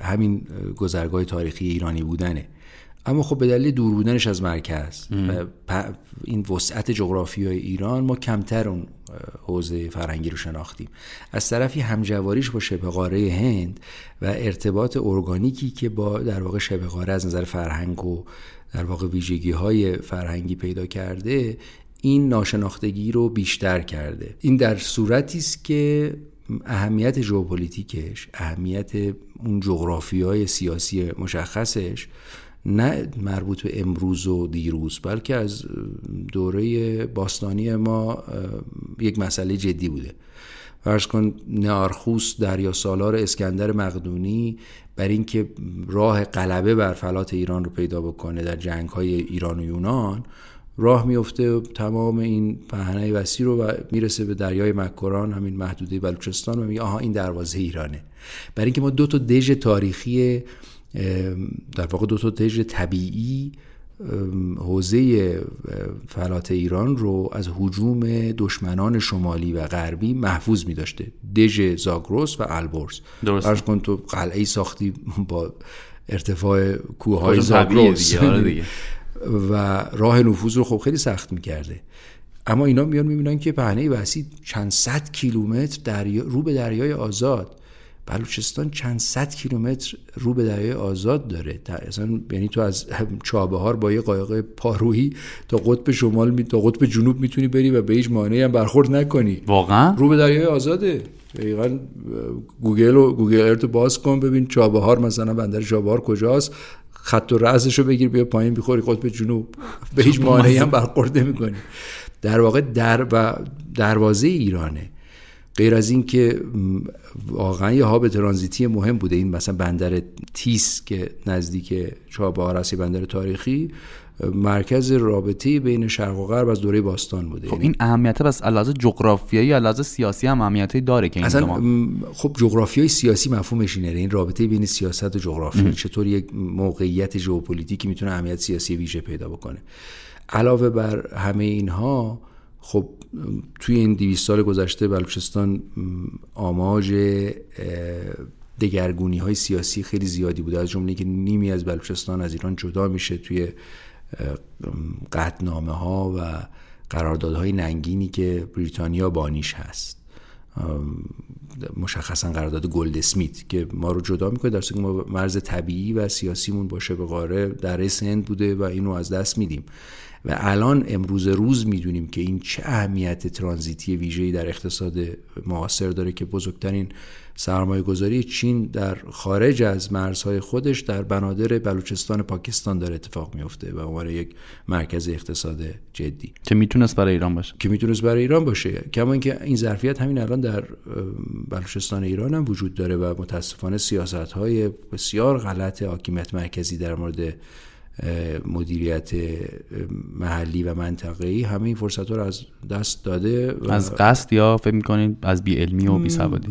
Speaker 2: همین گذرگاه تاریخی ایرانی بودنه. اما خب به دلیل دور بودنش از مرکز و این وسعت جغرافیای ایران ما کمتر اون حوزه فرهنگی رو شناختیم. از طرفی همجواریش با شبه قاره هند و ارتباط ارگانیکی که با در واقع شبه قاره از نظر فرهنگ و در واقع ویژگی های فرهنگی پیدا کرده این ناشناختگی رو بیشتر کرده. این در صورتی است که اهمیت ژئوپلیتیکش اهمیت اون جغرافی های سیاسی مشخصش نه مربوط به امروز و دیروز بلکه از دوره باستانی ما یک مسئله جدی بوده. فرض کن نئارخوس دریا سالار اسکندر مقدونی برای اینکه راه غلبه بر فلات ایران رو پیدا بکنه در جنگ های ایران و یونان راه میفته تمام این پهنه وسیع رو و می‌رسه به دریای مکران همین محدوده بلوچستان و میگه آها این دروازه ایرانه. برای اینکه ما دو تا دژ تاریخی در واقع دو تا دژ طبیعی حوزه فلات ایران رو از حجوم دشمنان شمالی و غربی محفوظ می داشته دژ زاگروس و البرز. درست کن تو قلعه ساختی با ارتفاع کوههای زاگروس آره و راه نفوذ رو خب خیلی سخت می‌کرده. اما اینا میان می‌بینن که پهنه وسیع چند صد کیلومتر دریا رو به دریای آزاد. بلوچستان چند صد کیلومتر رو به دریای آزاد داره. اصلا یعنی تو از چابهار با یه قایق پارویی تا قطب شمال می... تا قطب جنوب می‌تونی بری و به هیچ مانعی هم برخورد نکنی.
Speaker 1: واقعا؟
Speaker 2: رو به دریای آزاده. دقیقا گوگل و Google Earth باز کن ببین چابهار مثلا بندر چابهار کجاست. خط راستش رو بگیر بیا پایین بخوری قطب جنوب به هیچ مانعی هم برخورد نمی‌کنی. در واقع در و دروازه ایرانه. غیر از این که واقعا یه هاب ترانزیتی مهم بوده. این مثلا بندر تیس که نزدیک چابهار است بندر تاریخی. مرکز رابطه بین شرق و غرب از دوره باستان بوده.
Speaker 1: خب این اهمیت بس علاوه جغرافیایی یا علاوه سیاسی هم اهمیتی داره که این
Speaker 2: اصلا خب جغرافیای سیاسی مفهومش اینه. این رابطه بین سیاست و جغرافیا چطور یک موقعیت ژئوپلیتیکی می‌تونه اهمیت سیاسی ویژه پیدا بکنه. علاوه بر همه اینها خب توی این 200 سال گذشته بلوچستان آماج دگرگونی های سیاسی خیلی زیادی بوده. از جمله که نیمی از بلوچستان از ایران جدا میشه توی قطنامه ها و قراردادهای ننگینی که بریتانیا بانیش هست. مشخصا قرارداد گلد اسمیت که ما رو جدا می‌کنه در که ما مرز طبیعی و سیاسیمون باشه به قاره در سند بوده و اینو از دست میدیم. و الان امروز روز می‌دونیم که این چه اهمیت ترانزیتی ویژه‌ای در اقتصاد معاصر داره که بزرگترین سرمایه گذاری چین در خارج از مرزهای خودش در بنادر بلوچستان پاکستان داره اتفاق میفته و عنوان یک مرکز اقتصاد جدی.
Speaker 1: که می‌تونست برای ایران باشه.
Speaker 2: که می‌تونست برای ایران باشه. کما اینکه این ظرفیت همین الان در بلوچستان ایران هم وجود داره و متاسفانه سیاست های بسیار غلط حاکمیت مرکزی در مورد مدیریت محلی و منطقه‌ای همه این فرصت رو از دست داده
Speaker 1: از قصد یا فکر می‌کنید از بی علمی و بی سوادی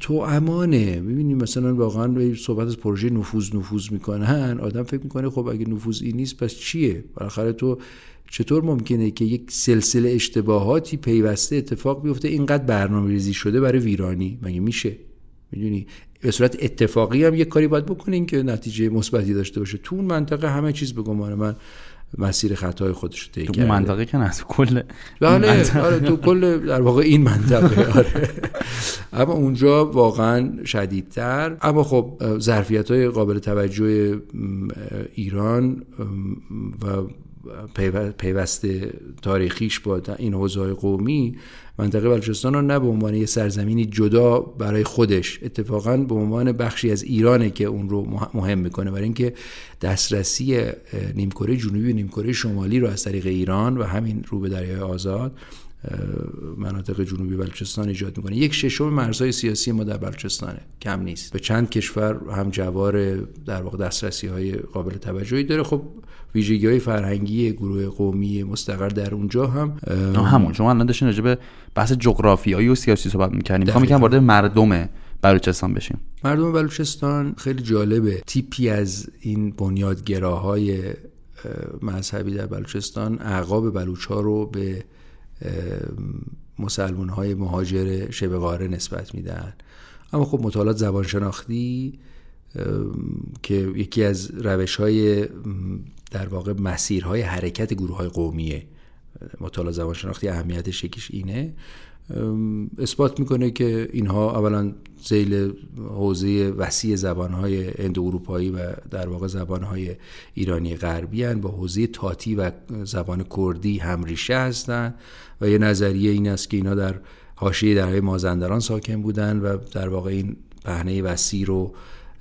Speaker 2: تو امانه. ببینید مثلا واقعا صحبت از پروژه نفوذ نفوذ می‌کنن. آدم فکر می‌کنه خب اگه نفوذ این نیست پس چیه؟ بالاخره تو چطور ممکنه که یک سلسله اشتباهاتی پیوسته اتفاق بیفته اینقدر برنامه ریزی شده برای ویرانی؟ مگه میشه؟ می‌دونی؟ به صورت اتفاقی هم یک کاری باید بکنین که نتیجه مثبتی داشته باشه. تو اون منطقه همه چیز به گمان من مسیر خطای خودش رو طی
Speaker 1: کرده. منطقه که نه کل
Speaker 2: بله آره تو کل در واقع این منطقه آره. اما اونجا واقعا شدیدتر. اما خب ظرفیت های قابل توجه ایران و پیوسته تاریخیش با این حوزه قومی منطقه بلوچستان رو نه به عنوان یه سرزمینی جدا برای خودش اتفاقا به عنوان بخشی از ایرانه که اون رو مهم می‌کنه. برای اینکه دسترسی نیمکره جنوبی و نیمکره شمالی رو از طریق ایران و همین رو به دریای آزاد مناطق جنوبی بلوچستان ایجاد می‌کنه. یک ششم مرزهای سیاسی ما در بلوچستانه. کم نیست. به چند کشور هم جوار در واقع دسترسی های قابل توجهی داره. خب ویژگی های فرهنگی گروه قومی مستقر در اونجا هم
Speaker 1: همون. شما الان داشتین راجع به بحث جغرافیایی و سیاسی صحبت می‌کنیم می‌خوام یکم وارد مردم بلوچستان بشیم.
Speaker 2: مردم بلوچستان خیلی جالبه. تیپی از این بنیادگراهای مذهبی در بلوچستان اعقاب بلوچ ها رو به مسلمان های مهاجر شبه قاره نسبت میدن. اما خب مطالعات زبان شناختی که یکی از روش های در واقع مسیرهای حرکت گروه های قومیه. مطالعات زبان شناختی اهمیتش یکیش اینه. اثبات می‌کنه که اینها اولا زیل حوزه وسیع زبانهای اندو اروپایی و در واقع زبانهای ایرانی غربی هن با حوزه تاتی و زبان کردی هم ریشه هستند. و یه نظریه این است که اینا در حاشیه درهای مازندران ساکن بودن و در واقع این پهنه وسیع رو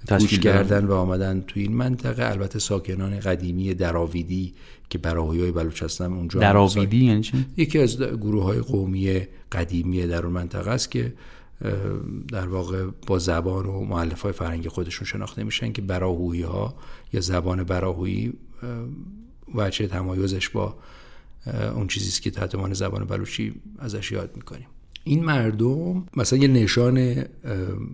Speaker 2: گوش کردن و آمدن تو این منطقه. البته ساکنان قدیمی دراویدی که براهی های بلوچستان اونجا
Speaker 1: دراویدی یعنی چی؟
Speaker 2: یکی از گروه های قومی قدیمی در اون منطقه است که در واقع با زبان و مولفه های فرهنگی خودشون شناخته میشن که براهویی ها یا زبان براهویی و چه تمایزش با اون چیزی که تحت عنوان زبان بلوچی ازش یاد می‌کنیم این مردم مثلا یه نشان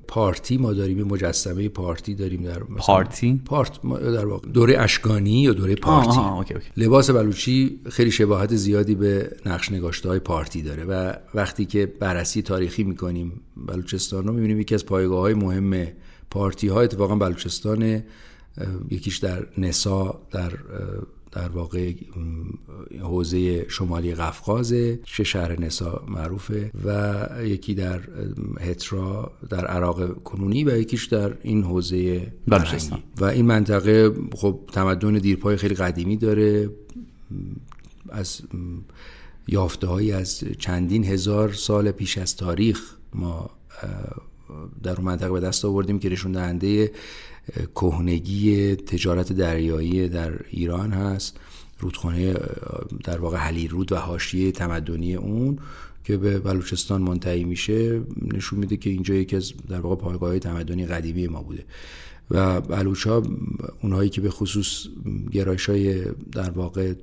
Speaker 2: پارتی ما داریم مجسمه پارتی داریم در
Speaker 1: پارتی
Speaker 2: پارت در واقع دوره اشکانی یا دوره پارتی
Speaker 1: آه آه، okay، okay.
Speaker 2: لباس بلوچی خیلی شباهت زیادی به نقش نگاشته های پارتی داره و وقتی که بررسی تاریخی می‌کنیم بلوچستان رو می‌بینیم یکی از پایگاه های مهم پارتی ها اتفاقا بلوچستان یکیش در نسا در در واقع حوزه شمالی قفقازه چه شهر نسا معروفه و یکی در هترا در عراق کنونی و یکیش در این حوزه
Speaker 1: بلوچستان.
Speaker 2: و این منطقه خب تمدن دیرپای خیلی قدیمی داره از یافته هایی از چندین هزار سال پیش از تاریخ ما در اون منطقه به دست آوردیم که نشون دهنده کهنگی تجارت دریایی در ایران هست رودخانه در واقع حلیل رود و حاشیه تمدنی اون که به بلوچستان منتهی میشه نشون میده که اینجا یکی از در واقع پایگاه تمدنی قدیمی ما بوده. و بلوچ ها اونهایی که به خصوص گرایش های در واقع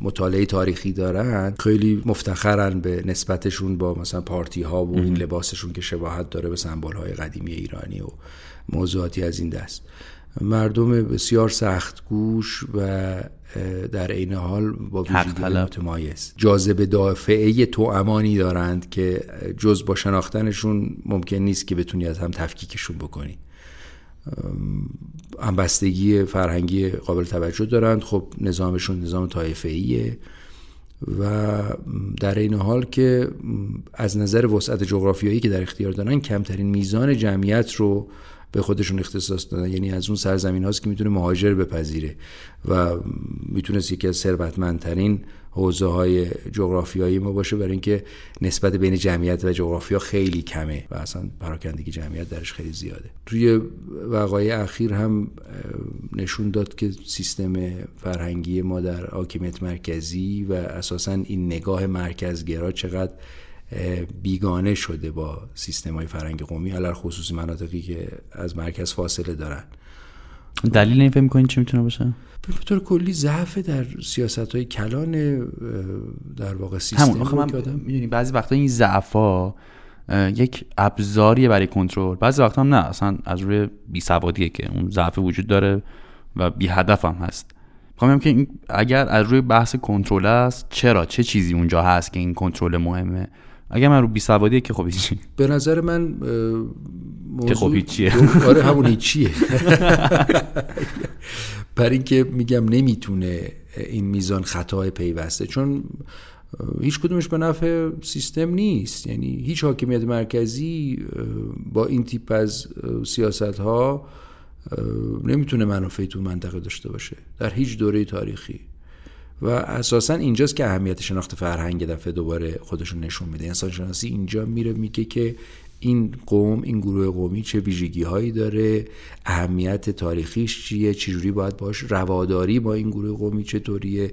Speaker 2: مطالعه تاریخی دارن خیلی مفتخرن به نسبتشون با مثلا پارتی ها و این لباسشون که شباهت داره به سمبل های قدیمی ایرانی و موضوعاتی از این دست. مردم بسیار سخت گوش و در عین حال با ویژگی متمایز. جاذبه دافعه تو امانی دارند که جز با شناختنشون ممکن نیست که بتونی از هم تفکیکشون بکنی. همبستگی فرهنگی قابل توجه دارند. خب نظامشون نظام طایفه‌ایه و در این حال که از نظر وسعت جغرافیایی که در اختیار دارن کمترین میزان جمعیت رو به خودشون اختصاص دادن. یعنی از اون سرزمین هاست که می‌تونه مهاجر بپذیره و می‌تونست یکی از ثروتمندترین حوزه های جغرافیایی ما باشه برای اینکه نسبت بین جمعیت و جغرافیا خیلی کمه و اصلا پراکندگی جمعیت درش خیلی زیاده. توی وقایع اخیر هم نشون داد که سیستم فرهنگی ما در حاکمیت مرکزی و اساسا این نگاه مرکزگرا چقدر بیگانه شده با سیستم های فرهنگ قومی علر خصوصی مناطقی که از مرکز فاصله دارن.
Speaker 1: دلیل این فکر می‌کنین چی می‌تونه باشه؟
Speaker 2: به طور کلی ضعف در سیاست های کلان در واقع سیستم
Speaker 1: همون. آخه من می‌دونی بعضی وقتا این ضعفا یک ابزاریه برای کنترل. بعضی وقتا هم نه اصلا از روی بی سوادیه که اون ضعف وجود داره و بی هدف هم هست. می‌خوام که اگر از روی بحث کنترل است چرا؟ چه چیزی اونجا هست که این کنترل مهمه؟ اگر من رو بی سوادیه که خب چی
Speaker 2: به نظر من موضوع
Speaker 1: که خب چیه.
Speaker 2: آره همون چیه. برای اینکه میگم نمی‌تونه این میزان خطای پیوسته چون هیچ کدومش به نفع سیستم نیست. یعنی هیچ حاکمیت مرکزی با این تیپ از سیاست ها نمی‌تونه منافعی تو منطقه داشته باشه. در هیچ دوره تاریخی. و اساسا اینجاست که اهمیت شناخت فرهنگ دفعه دوباره خودشون نشون میده. انسان شناسی اینجا میره میگه که این قوم این گروه قومی چه ویژگی هایی داره اهمیت تاریخیش چیه چجوری باید باش رواداری با این گروه قومی چطوریه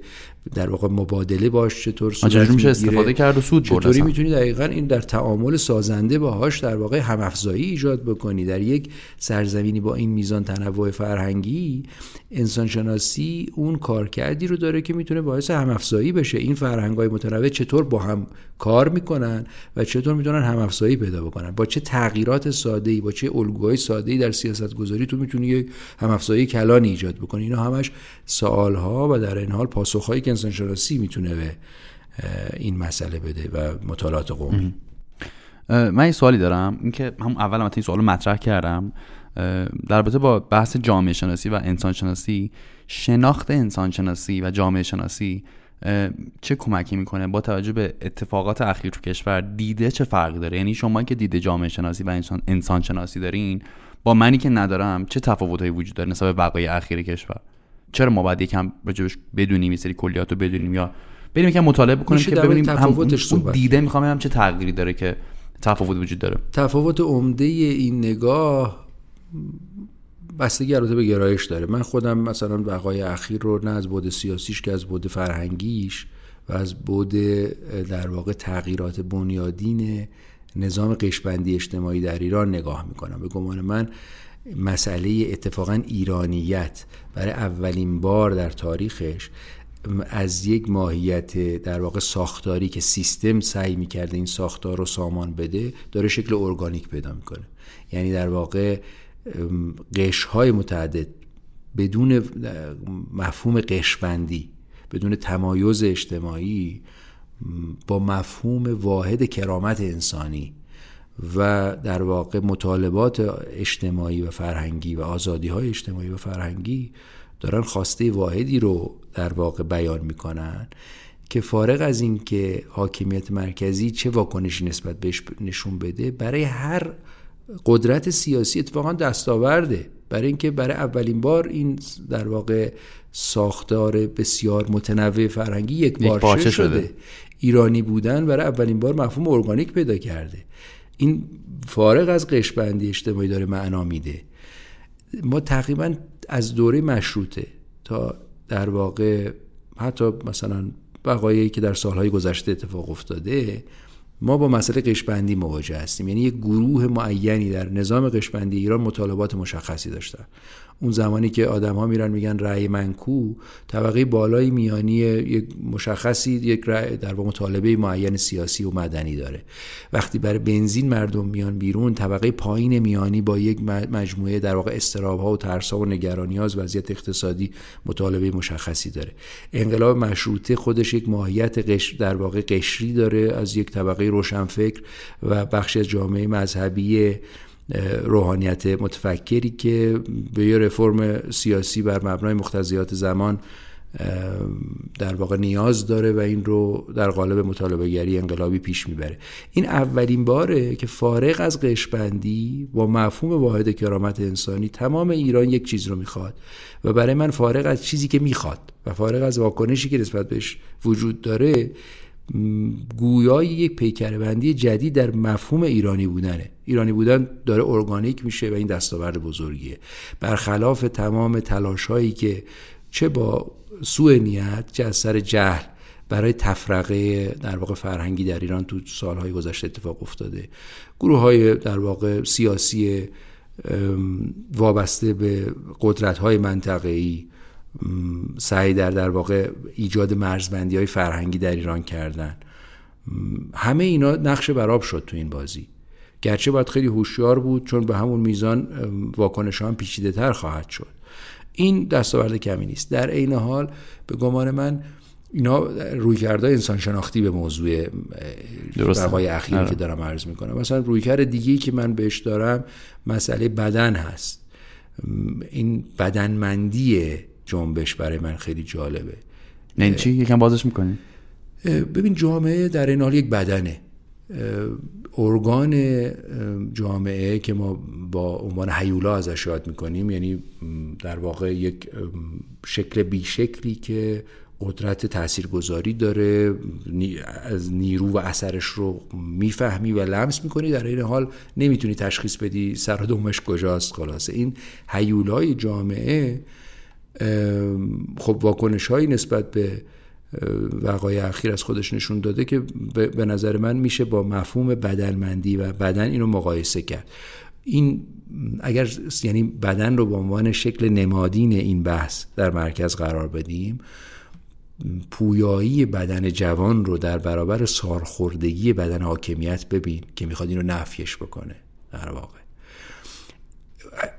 Speaker 2: در واقع مبادله باش چطور
Speaker 1: صورت میشه استفاده کرد و سود
Speaker 2: چطوری می‌تونی دقیقا این در تعامل سازنده باهاش در واقع همافزایی ایجاد بکنی. در یک سرزمینی با این میزان تنوع فرهنگی انسان شناسی اون کارکردی رو داره که می‌تونه باعث همافزایی بشه. این فرهنگ های متنوع چطور با هم کار می‌کنن و چطور می‌تونن همافزایی پیدا بکنن؟ با چه تغییرات ساده ای با چه الگوهای ساده ای در سیاست گذاری تو می‌تونی یک همافزایی کلانی ایجاد بکنی؟ اینا همش سوال ها و در این حال پاسخ هایی که انسان شناسی می‌تونه به این مسئله بده و مطالعات قومی.
Speaker 1: من این سوالی دارم. اینکه هم اول این سوال مطرح کردم. در رابطه با بحث جامعه شناسی و انسان شناسی شناخت انسان شناسی و جامعه شناسی چه کمکی می‌کنه با توجه به اتفاقات اخیر تو کشور؟ دیده چه فرقی داره؟ یعنی شما که دیده جامعه شناسی و انسان, شناسی دارین با منی که ندارم چه تفاوتهایی وجود داره نسبت به بقای اخیر کشور؟ چرا ما باید یکم راجبش بدونیم این سری کلیات رو بدونیم یا بریم یکم مطالعه بکنیم که ببینیم تفاوتش هم دیده می‌خوام ببینم چه تغییری داره که تفاوت وجود داره.
Speaker 2: تفاوت عمده این نگاه بستگی البته به گرایش داره. من خودم مثلا وقای اخیر رو نه از بود سیاسیش که از بود فرهنگیش و از بود در واقع تغییرات بنیادین نظام قشبندی اجتماعی در ایران نگاه می‌کنم. به گمان من مسئله اتفاقا ایرانیت. برای اولین بار در تاریخش از یک ماهیت در واقع ساختاری که سیستم سعی می‌کرده این ساختار رو سامان بده داره شکل ارگانیک پیدا می‌کنه. یعنی در واقع قش متعدد بدون مفهوم قشبندی بدون تمایز اجتماعی با مفهوم واحد کرامت انسانی و در واقع مطالبات اجتماعی و فرهنگی و آزادی های اجتماعی و فرهنگی دارن خواسته واحدی رو در واقع بیان می‌کنن که فارغ از اینکه حاکمیت مرکزی چه واکنشی نسبت بهش نشون بده برای هر قدرت سیاسی اتفاقا دستاورده. برای اینکه برای اولین بار این در واقع ساختار بسیار متنوع فرهنگی یک پارچه شده. ایرانی بودن برای اولین بار مفهوم ارگانیک پیدا کرده. این فارغ از قشبندی اجتماعی داره معنا میده. ما تقریبا از دوره مشروطه تا در واقع حتی مثلا وقایعی که در سالهای گذشته اتفاق افتاده ما با مسئله قشبندی مواجه هستیم. یعنی یک گروه معینی در نظام قشبندی ایران مطالبات مشخصی داشتن اون زمانی که آدم ها میرن میگن رأی منکو طبقه بالای میانی یک مشخصی یک رأی در مطالبه معین سیاسی و مدنی داره. وقتی برای بنزین مردم میان بیرون طبقه پایین میانی با یک مجموعه در واقع استراب ها و ترس ها و نگرانی ها از وضعیت اقتصادی مطالبه مشخصی داره. انقلاب مشروطه خودش یک ماهیت قشر در واقع قشری داره از یک طبقه روشنفکر و بخش از جامعه مذهبی روحانیت متفکری که به یه رفرم سیاسی بر مبنای مختزیات زمان در واقع نیاز داره و این رو در قالب مطالبه گری انقلابی پیش می‌بره. این اولین باره که فارغ از قشبندی با مفهوم واحد کرامت انسانی تمام ایران یک چیز رو می‌خواد و برای من فارغ از چیزی که می‌خواد و فارغ از واکنشی که نسبت بهش وجود داره گویای یک پیکربندی جدید در مفهوم ایرانی بودنه. ایرانی بودن داره ارگانیک میشه و این دستاورد بزرگیه. برخلاف تمام تلاش هایی که چه با سوء نیت چه از سر جهل برای تفرقه در واقع فرهنگی در ایران تو سالهای گذشته اتفاق افتاده. گروه های در واقع سیاسی وابسته به قدرت های منطقه‌ای سعی در در واقع ایجاد مرزبندی های فرهنگی در ایران کردن. همه اینا نقش براب شد تو این بازی. گرچه باید خیلی هوشیار بود چون به همون میزان واکنش هم پیچیده تر خواهد شد. این دستاورد کمی نیست. در عین حال به گمان من اینا روی کرده انسان شناختی به موضوع بقای اخیری آره. که دارم عرض می‌کنم. مثلا روی کرده دیگه که من بهش دارم مسئله بدن هست. این بدنمندی جنبش برای من خیلی جالبه.
Speaker 1: نه چی؟ یکم بازش می‌کنی؟
Speaker 2: ببین جامعه در این حال یک بدنه. ارگان جامعه که ما با عنوان حیولا ازش یاد می‌کنیم یعنی در واقع یک شکل بیشکلی که قدرت تاثیرگذاری داره از نیرو و اثرش رو می‌فهمی و لمس می‌کنی در این حال نمی‌تونی تشخیص بدی سر و دومش کجاست. خلاصه این حیولای جامعه خب واکنش هایی نسبت به وقای اخیر از خودش نشون داده که به نظر من میشه با مفهوم بدنمندی و بدن اینو مقایسه کرد. این اگر یعنی بدن رو به عنوان شکل نمادین این بحث در مرکز قرار بدیم پویایی بدن جوان رو در برابر سارخوردگی بدن حاکمیت ببین که می‌خواد این رو نفیش بکنه. در واقع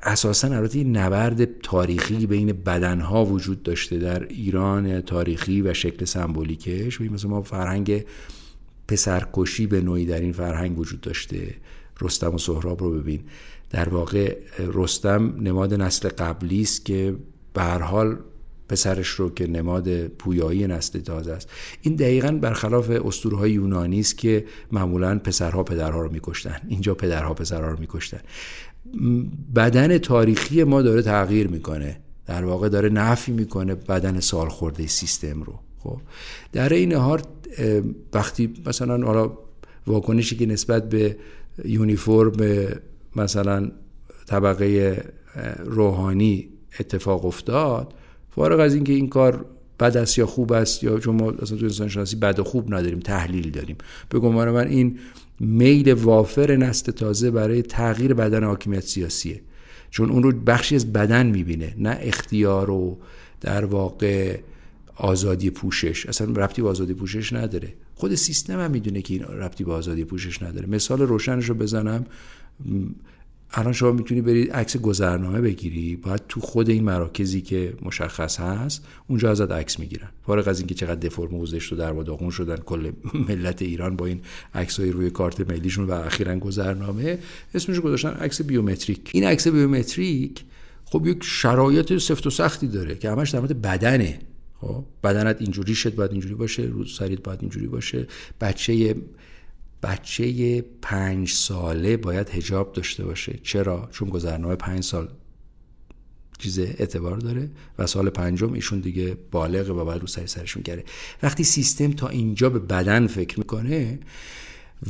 Speaker 2: اساسا البته نبرد تاریخی بین بدنها وجود داشته در ایران تاریخی و شکل سمبولیکش. مثلا ما فرهنگ پسرکشی به نوعی در این فرهنگ وجود داشته. رستم و سهراب رو ببین. در واقع رستم نماد نسل قبلی است که به هر حال پسرش رو که نماد پویایی نسل تازه است. این دقیقا برخلاف اسطوره یونانی است که معمولا پسرها پدرها رو میکشتن. اینجا پدرها پسرها رو میکشتن. بدن تاریخی ما داره تغییر می‌کنه. در واقع داره نفی می‌کنه بدن سال خورده سیستم رو. خب در این حال وقتی مثلا حالا واکنشی که نسبت به یونیفرم مثلا طبقه روحانی اتفاق افتاد فارغ از اینکه این کار بد است یا خوب است یا چون ما اصلا تو انسان شناسی بد و خوب نداریم تحلیل داریم. به گمان من این میل وافر نسل تازه برای تغییر بدن حاکمیت سیاسیه. چون اون رو بخشی از بدن می‌بینه نه اختیار و در واقع آزادی پوشش. اصلا ربطی به آزادی پوشش نداره. خود سیستم هم می‌دونه که این ربطی به آزادی پوشش نداره. مثال روشنش رو بزنم. الان شما می‌تونی برید عکس گذرنامه بگیری باید تو خود این مراکزی که مشخص هست اونجا ازت عکس می‌گیرن. فارغ از اینکه چقدر دفرم گذشت و در داغون شدن کل ملت ایران با این عکسای روی کارت ملیشون و اخیرا گذرنامه اسمش گذاشتن عکس بیومتریک. این عکس بیومتریک خب یک شرایط سفت و سختی داره که همش در مورد بدنه. خب بدنت اینجوری شد باید اینجوری باشه رو سریت باید اینجوری باشه. بچه بچه پنج ساله باید هجاب داشته باشه. چرا؟ چون گذرنامه پنج سال چیز اعتبار داره و سال پنجم ایشون دیگه بالغه و باید رو سری سرش میگره وقتی سیستم تا اینجا به بدن فکر می‌کنه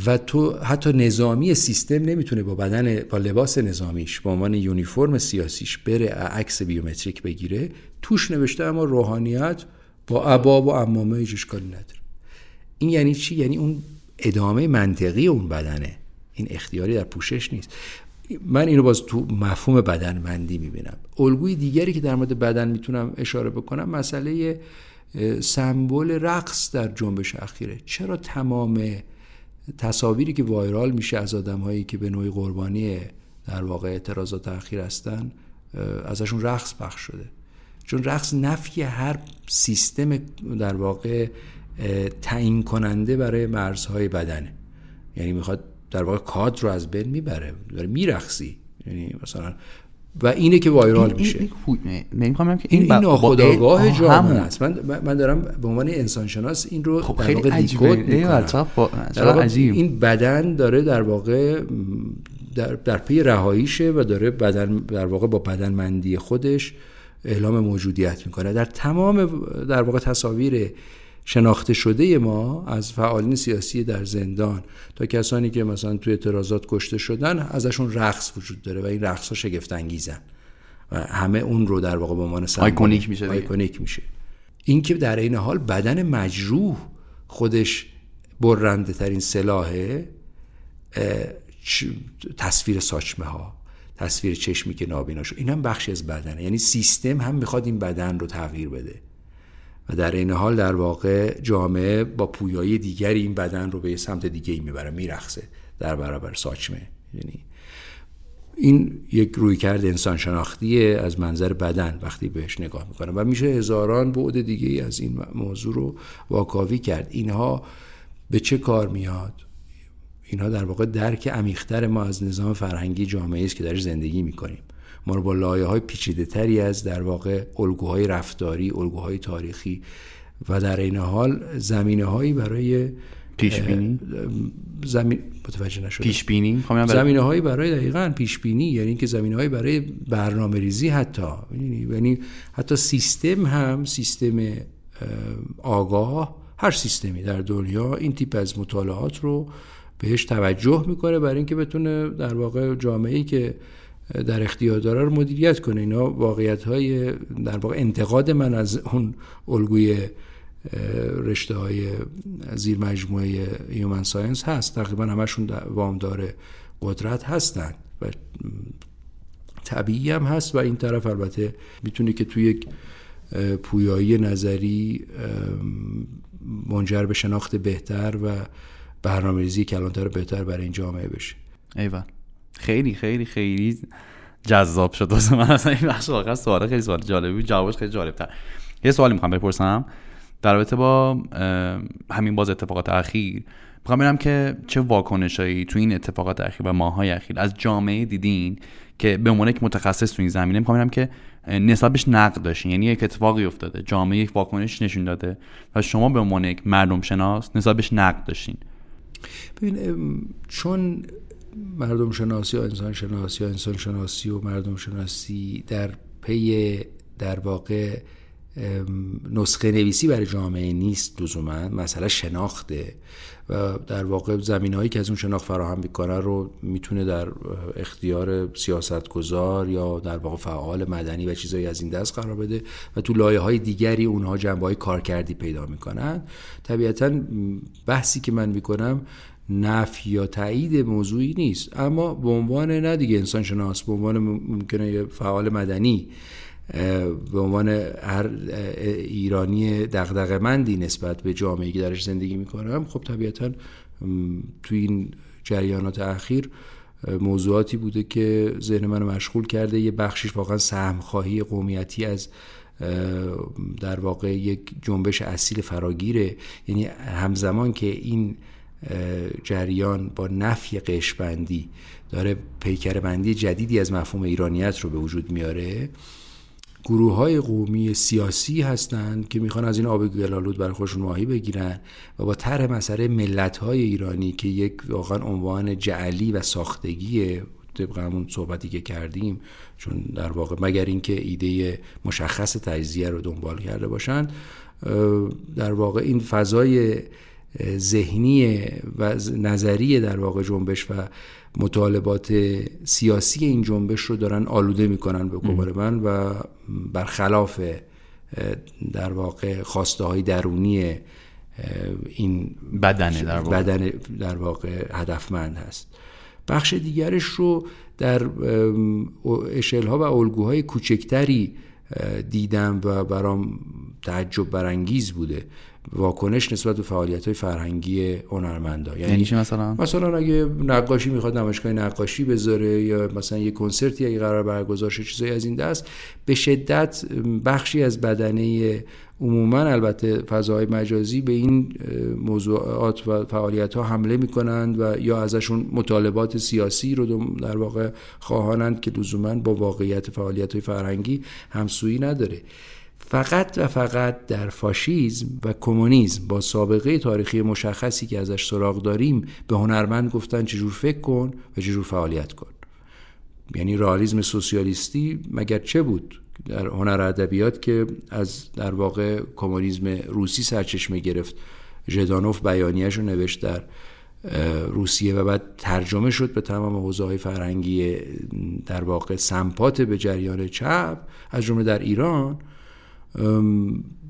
Speaker 2: و تو حتی نظامی سیستم نمی‌تونه با بدن با لباس نظامیش با عنوان یونیفرم سیاسیش بره عکس بیومتریک بگیره توش نوشته اما روحانیت با عباب و امامه هیچ اشکالی نداره. این یعنی چی؟ یعنی اون ادامه منطقی اون بدنه. این اختیاری در پوشش نیست. من اینو باز تو مفهوم بدنمندی می‌بینم. الگوی دیگری که در مورد بدن می‌تونم اشاره بکنم مسئله سمبل رقص در جنبش اخیره. چرا تمام تصاویری که وایرال میشه از آدم هایی که به نوعی قربانی در واقع اعتراضات اخیر هستن ازشون رقص پخش شده؟ چون رقص نفی هر سیستم در واقع تعیین کننده برای مرزهای بدنه. یعنی می‌خواد در واقع کادر رو از بین می‌بره داره میرخصی یعنی مثلا و اینه که وایرال میشه.
Speaker 1: نمی‌خوام که
Speaker 2: این, این ناخودآگاه جامعه است. من من دارم به عنوان انسان شناس این رو
Speaker 1: خب واقع عجیبه. عجیب.
Speaker 2: این بدن داره در واقع در, در پی رهاییشه و داره بدن در واقع با بدن مندی خودش اعلام موجودیت می‌کنه. در تمام در واقع تصاویر شناخته شده ما از فعالین سیاسی در زندان تا کسانی که مثلا توی اعتراضات کشته شدن ازشون رقص وجود داره و این رقص ها شگفت انگیزن و همه اون رو در واقع به عنوان
Speaker 1: آیکونیک میشه
Speaker 2: آیکونیک میشه. این که در این حال بدن مجروح خودش برنده ترین سلاحه تصویر ساچمه ها تصویر چشمی که نابینا شد. این هم بخشی از بدنه. یعنی سیستم هم می‌خواد این بدن رو تغییر بده. و در این حال در واقع جامعه با پویایی دیگری این بدن رو به سمت دیگه ای می‌بره میرخصه در برابر ساچمه. یعنی این یک رویکرد انسان شناختیه از منظر بدن وقتی بهش نگاه می‌کنه. و میشه هزاران بعد دیگه ای از این موضوع رو واکاوی کرد. اینها به چه کار میاد؟ اینها در واقع درک عمیقتر ما از نظام فرهنگی جامعه است که درش زندگی می‌کنیم. ما رو با لایه های پیچیده تری از در واقع الگوهای رفتاری الگوهای تاریخی و در این حال زمینه هایی برای
Speaker 1: پیش بینی
Speaker 2: زمین متوجه نشدم.
Speaker 1: پیش بینی
Speaker 2: زمینه هایی برای دقیقا پیش بینی یعنی اینکه زمینه هایی برای برنامه ریزی حتی یعنی-, یعنی حتی سیستم هم سیستم آگاه هر سیستمی در دنیا این تیپ از مطالعات رو بهش توجه می‌کنه برای اینکه بتونه در واقع جامعه ای که در اختیار داره رو مدیریت کنه. اینا واقعیت های در واقع انتقاد من از اون الگوی رشته های زیر مجموعه human science هست. تقریبا همشون وامدار قدرت هستند و طبیعی هم هست و این طرف البته می‌تونه که توی یک پویایی نظری منجر به شناخت بهتر و برنامه ریزی کلانتر بهتر برای این جامعه بشه.
Speaker 1: ایوان. خیلی خیلی خیلی جذاب شد. واسه من اصلا این بخش واقعا سوال خیلی سوال جالبی جوابش خیلی جالب تر یه سوالی می‌خوام بپرسم. در رابطه با همین باز اتفاقات اخیر. می‌خوام ببینم که چه واکنشایی تو این اتفاقات اخیر و ماهای اخیر از جامعه دیدین که به عنوان یک متخصص تو این زمینه. می‌خوام ببینم که نسبت بهش نقد داشتین. یعنی یک اتفاقی افتاده. جامعه یک واکنش نشون داده و شما به عنوان یک مردم شناس نسبت بهش نقد داشتین.
Speaker 2: ببین چون مردم شناسی و انسان شناسی و انسان شناسی و مردم شناسی در پی در واقع نسخه نویسی برای جامعه نیست لزوما. مسئله شناخته و در واقع زمین هایی که از اون شناخت فراهم می‌کنه رو می‌تونه در اختیار سیاستگزار یا در واقع فعال مدنی و چیزایی از این دست قرار بده و تو لایه های دیگری اونها جنبه های کارکردی پیدا می‌کنن. طبیعتا بحثی که من می‌کنم نفی یا تایید موضوعی نیست. اما به عنوان نه دیگه انسان شناس به عنوان ممکنه فعال مدنی به عنوان هر ایرانی دغدغه مندی نسبت به جامعه که درش زندگی می‌کنم خب طبیعتا تو این جریانات اخیر موضوعاتی بوده که ذهن منو مشغول کرده. یه بخشیش واقعا سهمخواهی قومیتی از در واقع یک جنبش اصیل فراگیره. یعنی همزمان که این جریان با نفی قشبندی داره پیکر بندی جدیدی از مفهوم ایرانیت رو به وجود میاره. گروه های قومی سیاسی هستند که می‌خوان از این آب گلالود برای خودشون ماهی بگیرن و با طرح مسئله ملت های ایرانی که یک واقعا عنوان جعلی و ساختگی طبق همون صحبتی که کردیم چون در واقع مگر اینکه ایده مشخص تجزیه رو دنبال کرده باشن در واقع این فضای ذهنی و نظری در واقع جنبش و مطالبات سیاسی این جنبش رو دارن آلوده می‌کنن به گمان من و برخلاف در واقع خواسته های درونی این
Speaker 1: بدنه در واقع,
Speaker 2: بدن در واقع هدفمند هست. بخش دیگرش رو در اشل ها و الگوهای کوچکتری دیدم و برام تعجب برانگیز بوده. واکنش نسبت به فعالیت های فرهنگی هنرمندا.
Speaker 1: یعنی, یعنی مثلا؟
Speaker 2: مثلا اگه نقاشی می‌خواد نمایشگاه نقاشی بذاره یا مثلا یه کنسرتی اگه قرار برگزار شه چیزایی از این دست. به شدت بخشی از بدنه عموما البته فضاهای مجازی به این موضوعات و فعالیت ها حمله می‌کنند و یا ازشون مطالبات سیاسی رو در واقع خواهانند که لزوما با واقعیت فعالیت های فرهنگی همسویی نداره. فقط و فقط در فاشیزم و کمونیسم با سابقه تاریخی مشخصی که ازش سراغ داریم به هنرمند گفتن چجور فکر کن و چجور فعالیت کن. یعنی رئالیسم سوسیالیستی مگر چه بود در هنر ادبیات که از در واقع کمونیسم روسی سرچشمه گرفت؟ ژدانوف بیانیهش رو نوشت در روسیه و بعد ترجمه شد به تمام حوزه های فرهنگی در واقع سمپات به جریان چپ از جمله در ایران.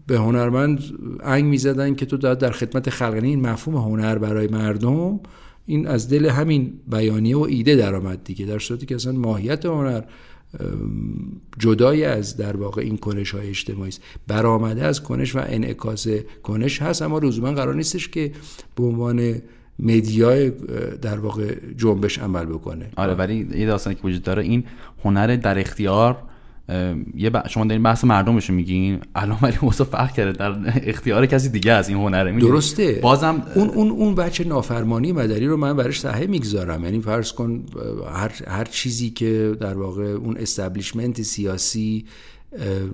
Speaker 2: به هنرمند انگ می‌زدن که تو در خدمت خلق یعنی این مفهوم هنر برای مردم این از دل همین بیانیه و ایده درآمد دیگه در صورتی که اصلا ماهیت هنر جدای از در واقع این کنش های اجتماعی است. برآمده از کنش و انعکاس کنش هست اما لزوما قرار نیستش که به عنوان مدیای در واقع جنبش عمل بکنه.
Speaker 1: آره ولی یه داستانی که وجود داره این هنر در اختیار یه ب... شما دارین بحث مردمشو میگین؟ الان ولی موضوع فرق کرده در اختیار کسی دیگه از این هنره
Speaker 2: درسته.
Speaker 1: بازم
Speaker 2: اون اون اون بچه نافرمانی مدنی رو من برش صحه می‌گذارم. یعنی فرض کن هر هر چیزی که در واقع اون استبلیشمنت سیاسی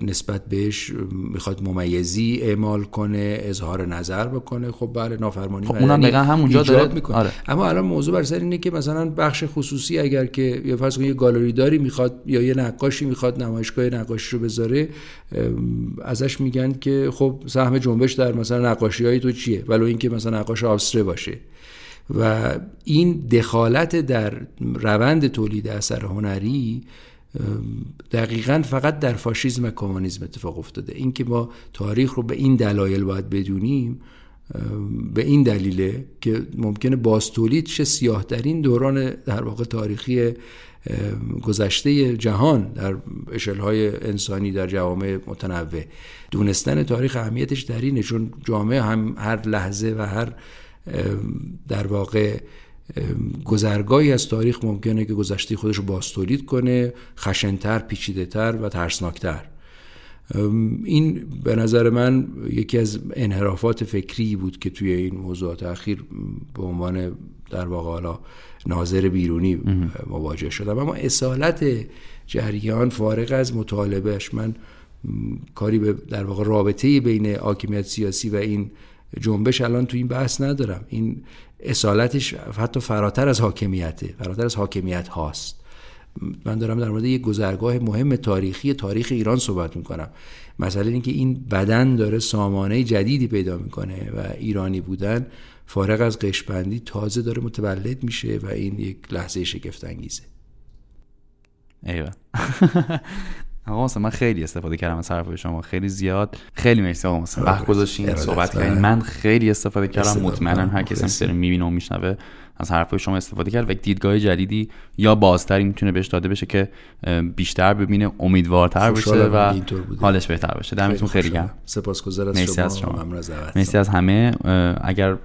Speaker 2: نسبت بهش می‌خواد ممیزی اعمال کنه اظهار نظر بکنه. خب بله نافرمانی
Speaker 1: خب اونم دقیقا همونجا داره.
Speaker 2: می‌کنه. آره. اما الان موضوع بر سر اینه که مثلا بخش خصوصی اگر که یا فرض یه گالری داری می‌خواد یا یه نقاشی می‌خواد نمایشگاه نقاشی رو بذاره ازش میگن که خب سهم جنبش در مثلا نقاشی های تو چیه؟ ولو اینکه مثلا نقاش آبستره باشه. و این دخالت در روند تولید اثر هنری دقیقا فقط در فاشیزم و کمونیسم اتفاق افتاده. اینکه ما تاریخ رو به این دلایل باید بدونیم به این دلیله که ممکنه باستولید چه سیاه این دوران در واقع تاریخی گذشته جهان در اشلهای انسانی در جوامع متنوع. دونستن تاریخ اهمیتش در اینه چون جامعه هم هر لحظه و هر در واقع گذرگاهی از تاریخ ممکنه که گذشته خودش رو باستولید کنه خشنتر پیچیدهتر و ترسناکتر. این به نظر من یکی از انحرافات فکری بود که توی این موضوعات اخیر به عنوان در واقع حالا ناظر بیرونی مواجه شدم. اما اصالت جریان فارغ از مطالبهش من کاری به در واقع رابطه بین حاکمیت سیاسی و این جنبش الان تو این بحث ندارم. این اصالتش حتی فراتر از حاکمیته فراتر از حاکمیت هاست. من دارم در مورد یک گذرگاه مهم تاریخی تاریخ ایران صحبت می‌کنم. مسئله اینکه این بدن داره سامانه جدیدی پیدا می‌کنه و ایرانی بودن فارغ از قشبندی تازه داره متولد میشه و این یک لحظه شگفت انگیزه
Speaker 1: ایوه. آقا من خیلی استفاده کردم از حرف شما. خیلی زیاد. خیلی مرسی آقا مثلا وقت گذاشتین صحبت کردین. من خیلی استفاده کردم. مطمئنم هر کسی هم می‌بینه و میشنوه از حرف شما استفاده کرد. و دیدگاه جدیدی یا بازتری می‌تونه بهش داده بشه که بیشتر ببینه امیدوارتر بشه و حالش بهتر بشه. دمتون خیلی گرم.
Speaker 2: سپاسگزارم
Speaker 1: مرسی از شما. مرسی از همه. اگر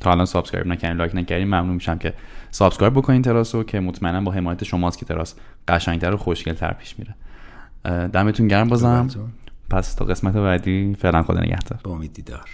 Speaker 1: تا الان subscribe نکردین like نکردین ممنون میشم که subscribe بکنین تراسو که مطمئنا با حمایت شماست که تراس قشنگتر و خوشگلتر پیش میره. دمتون گرم بازم. پس تا قسمت بعدی فعلا خدا نگهدار.
Speaker 2: با امید دیدار.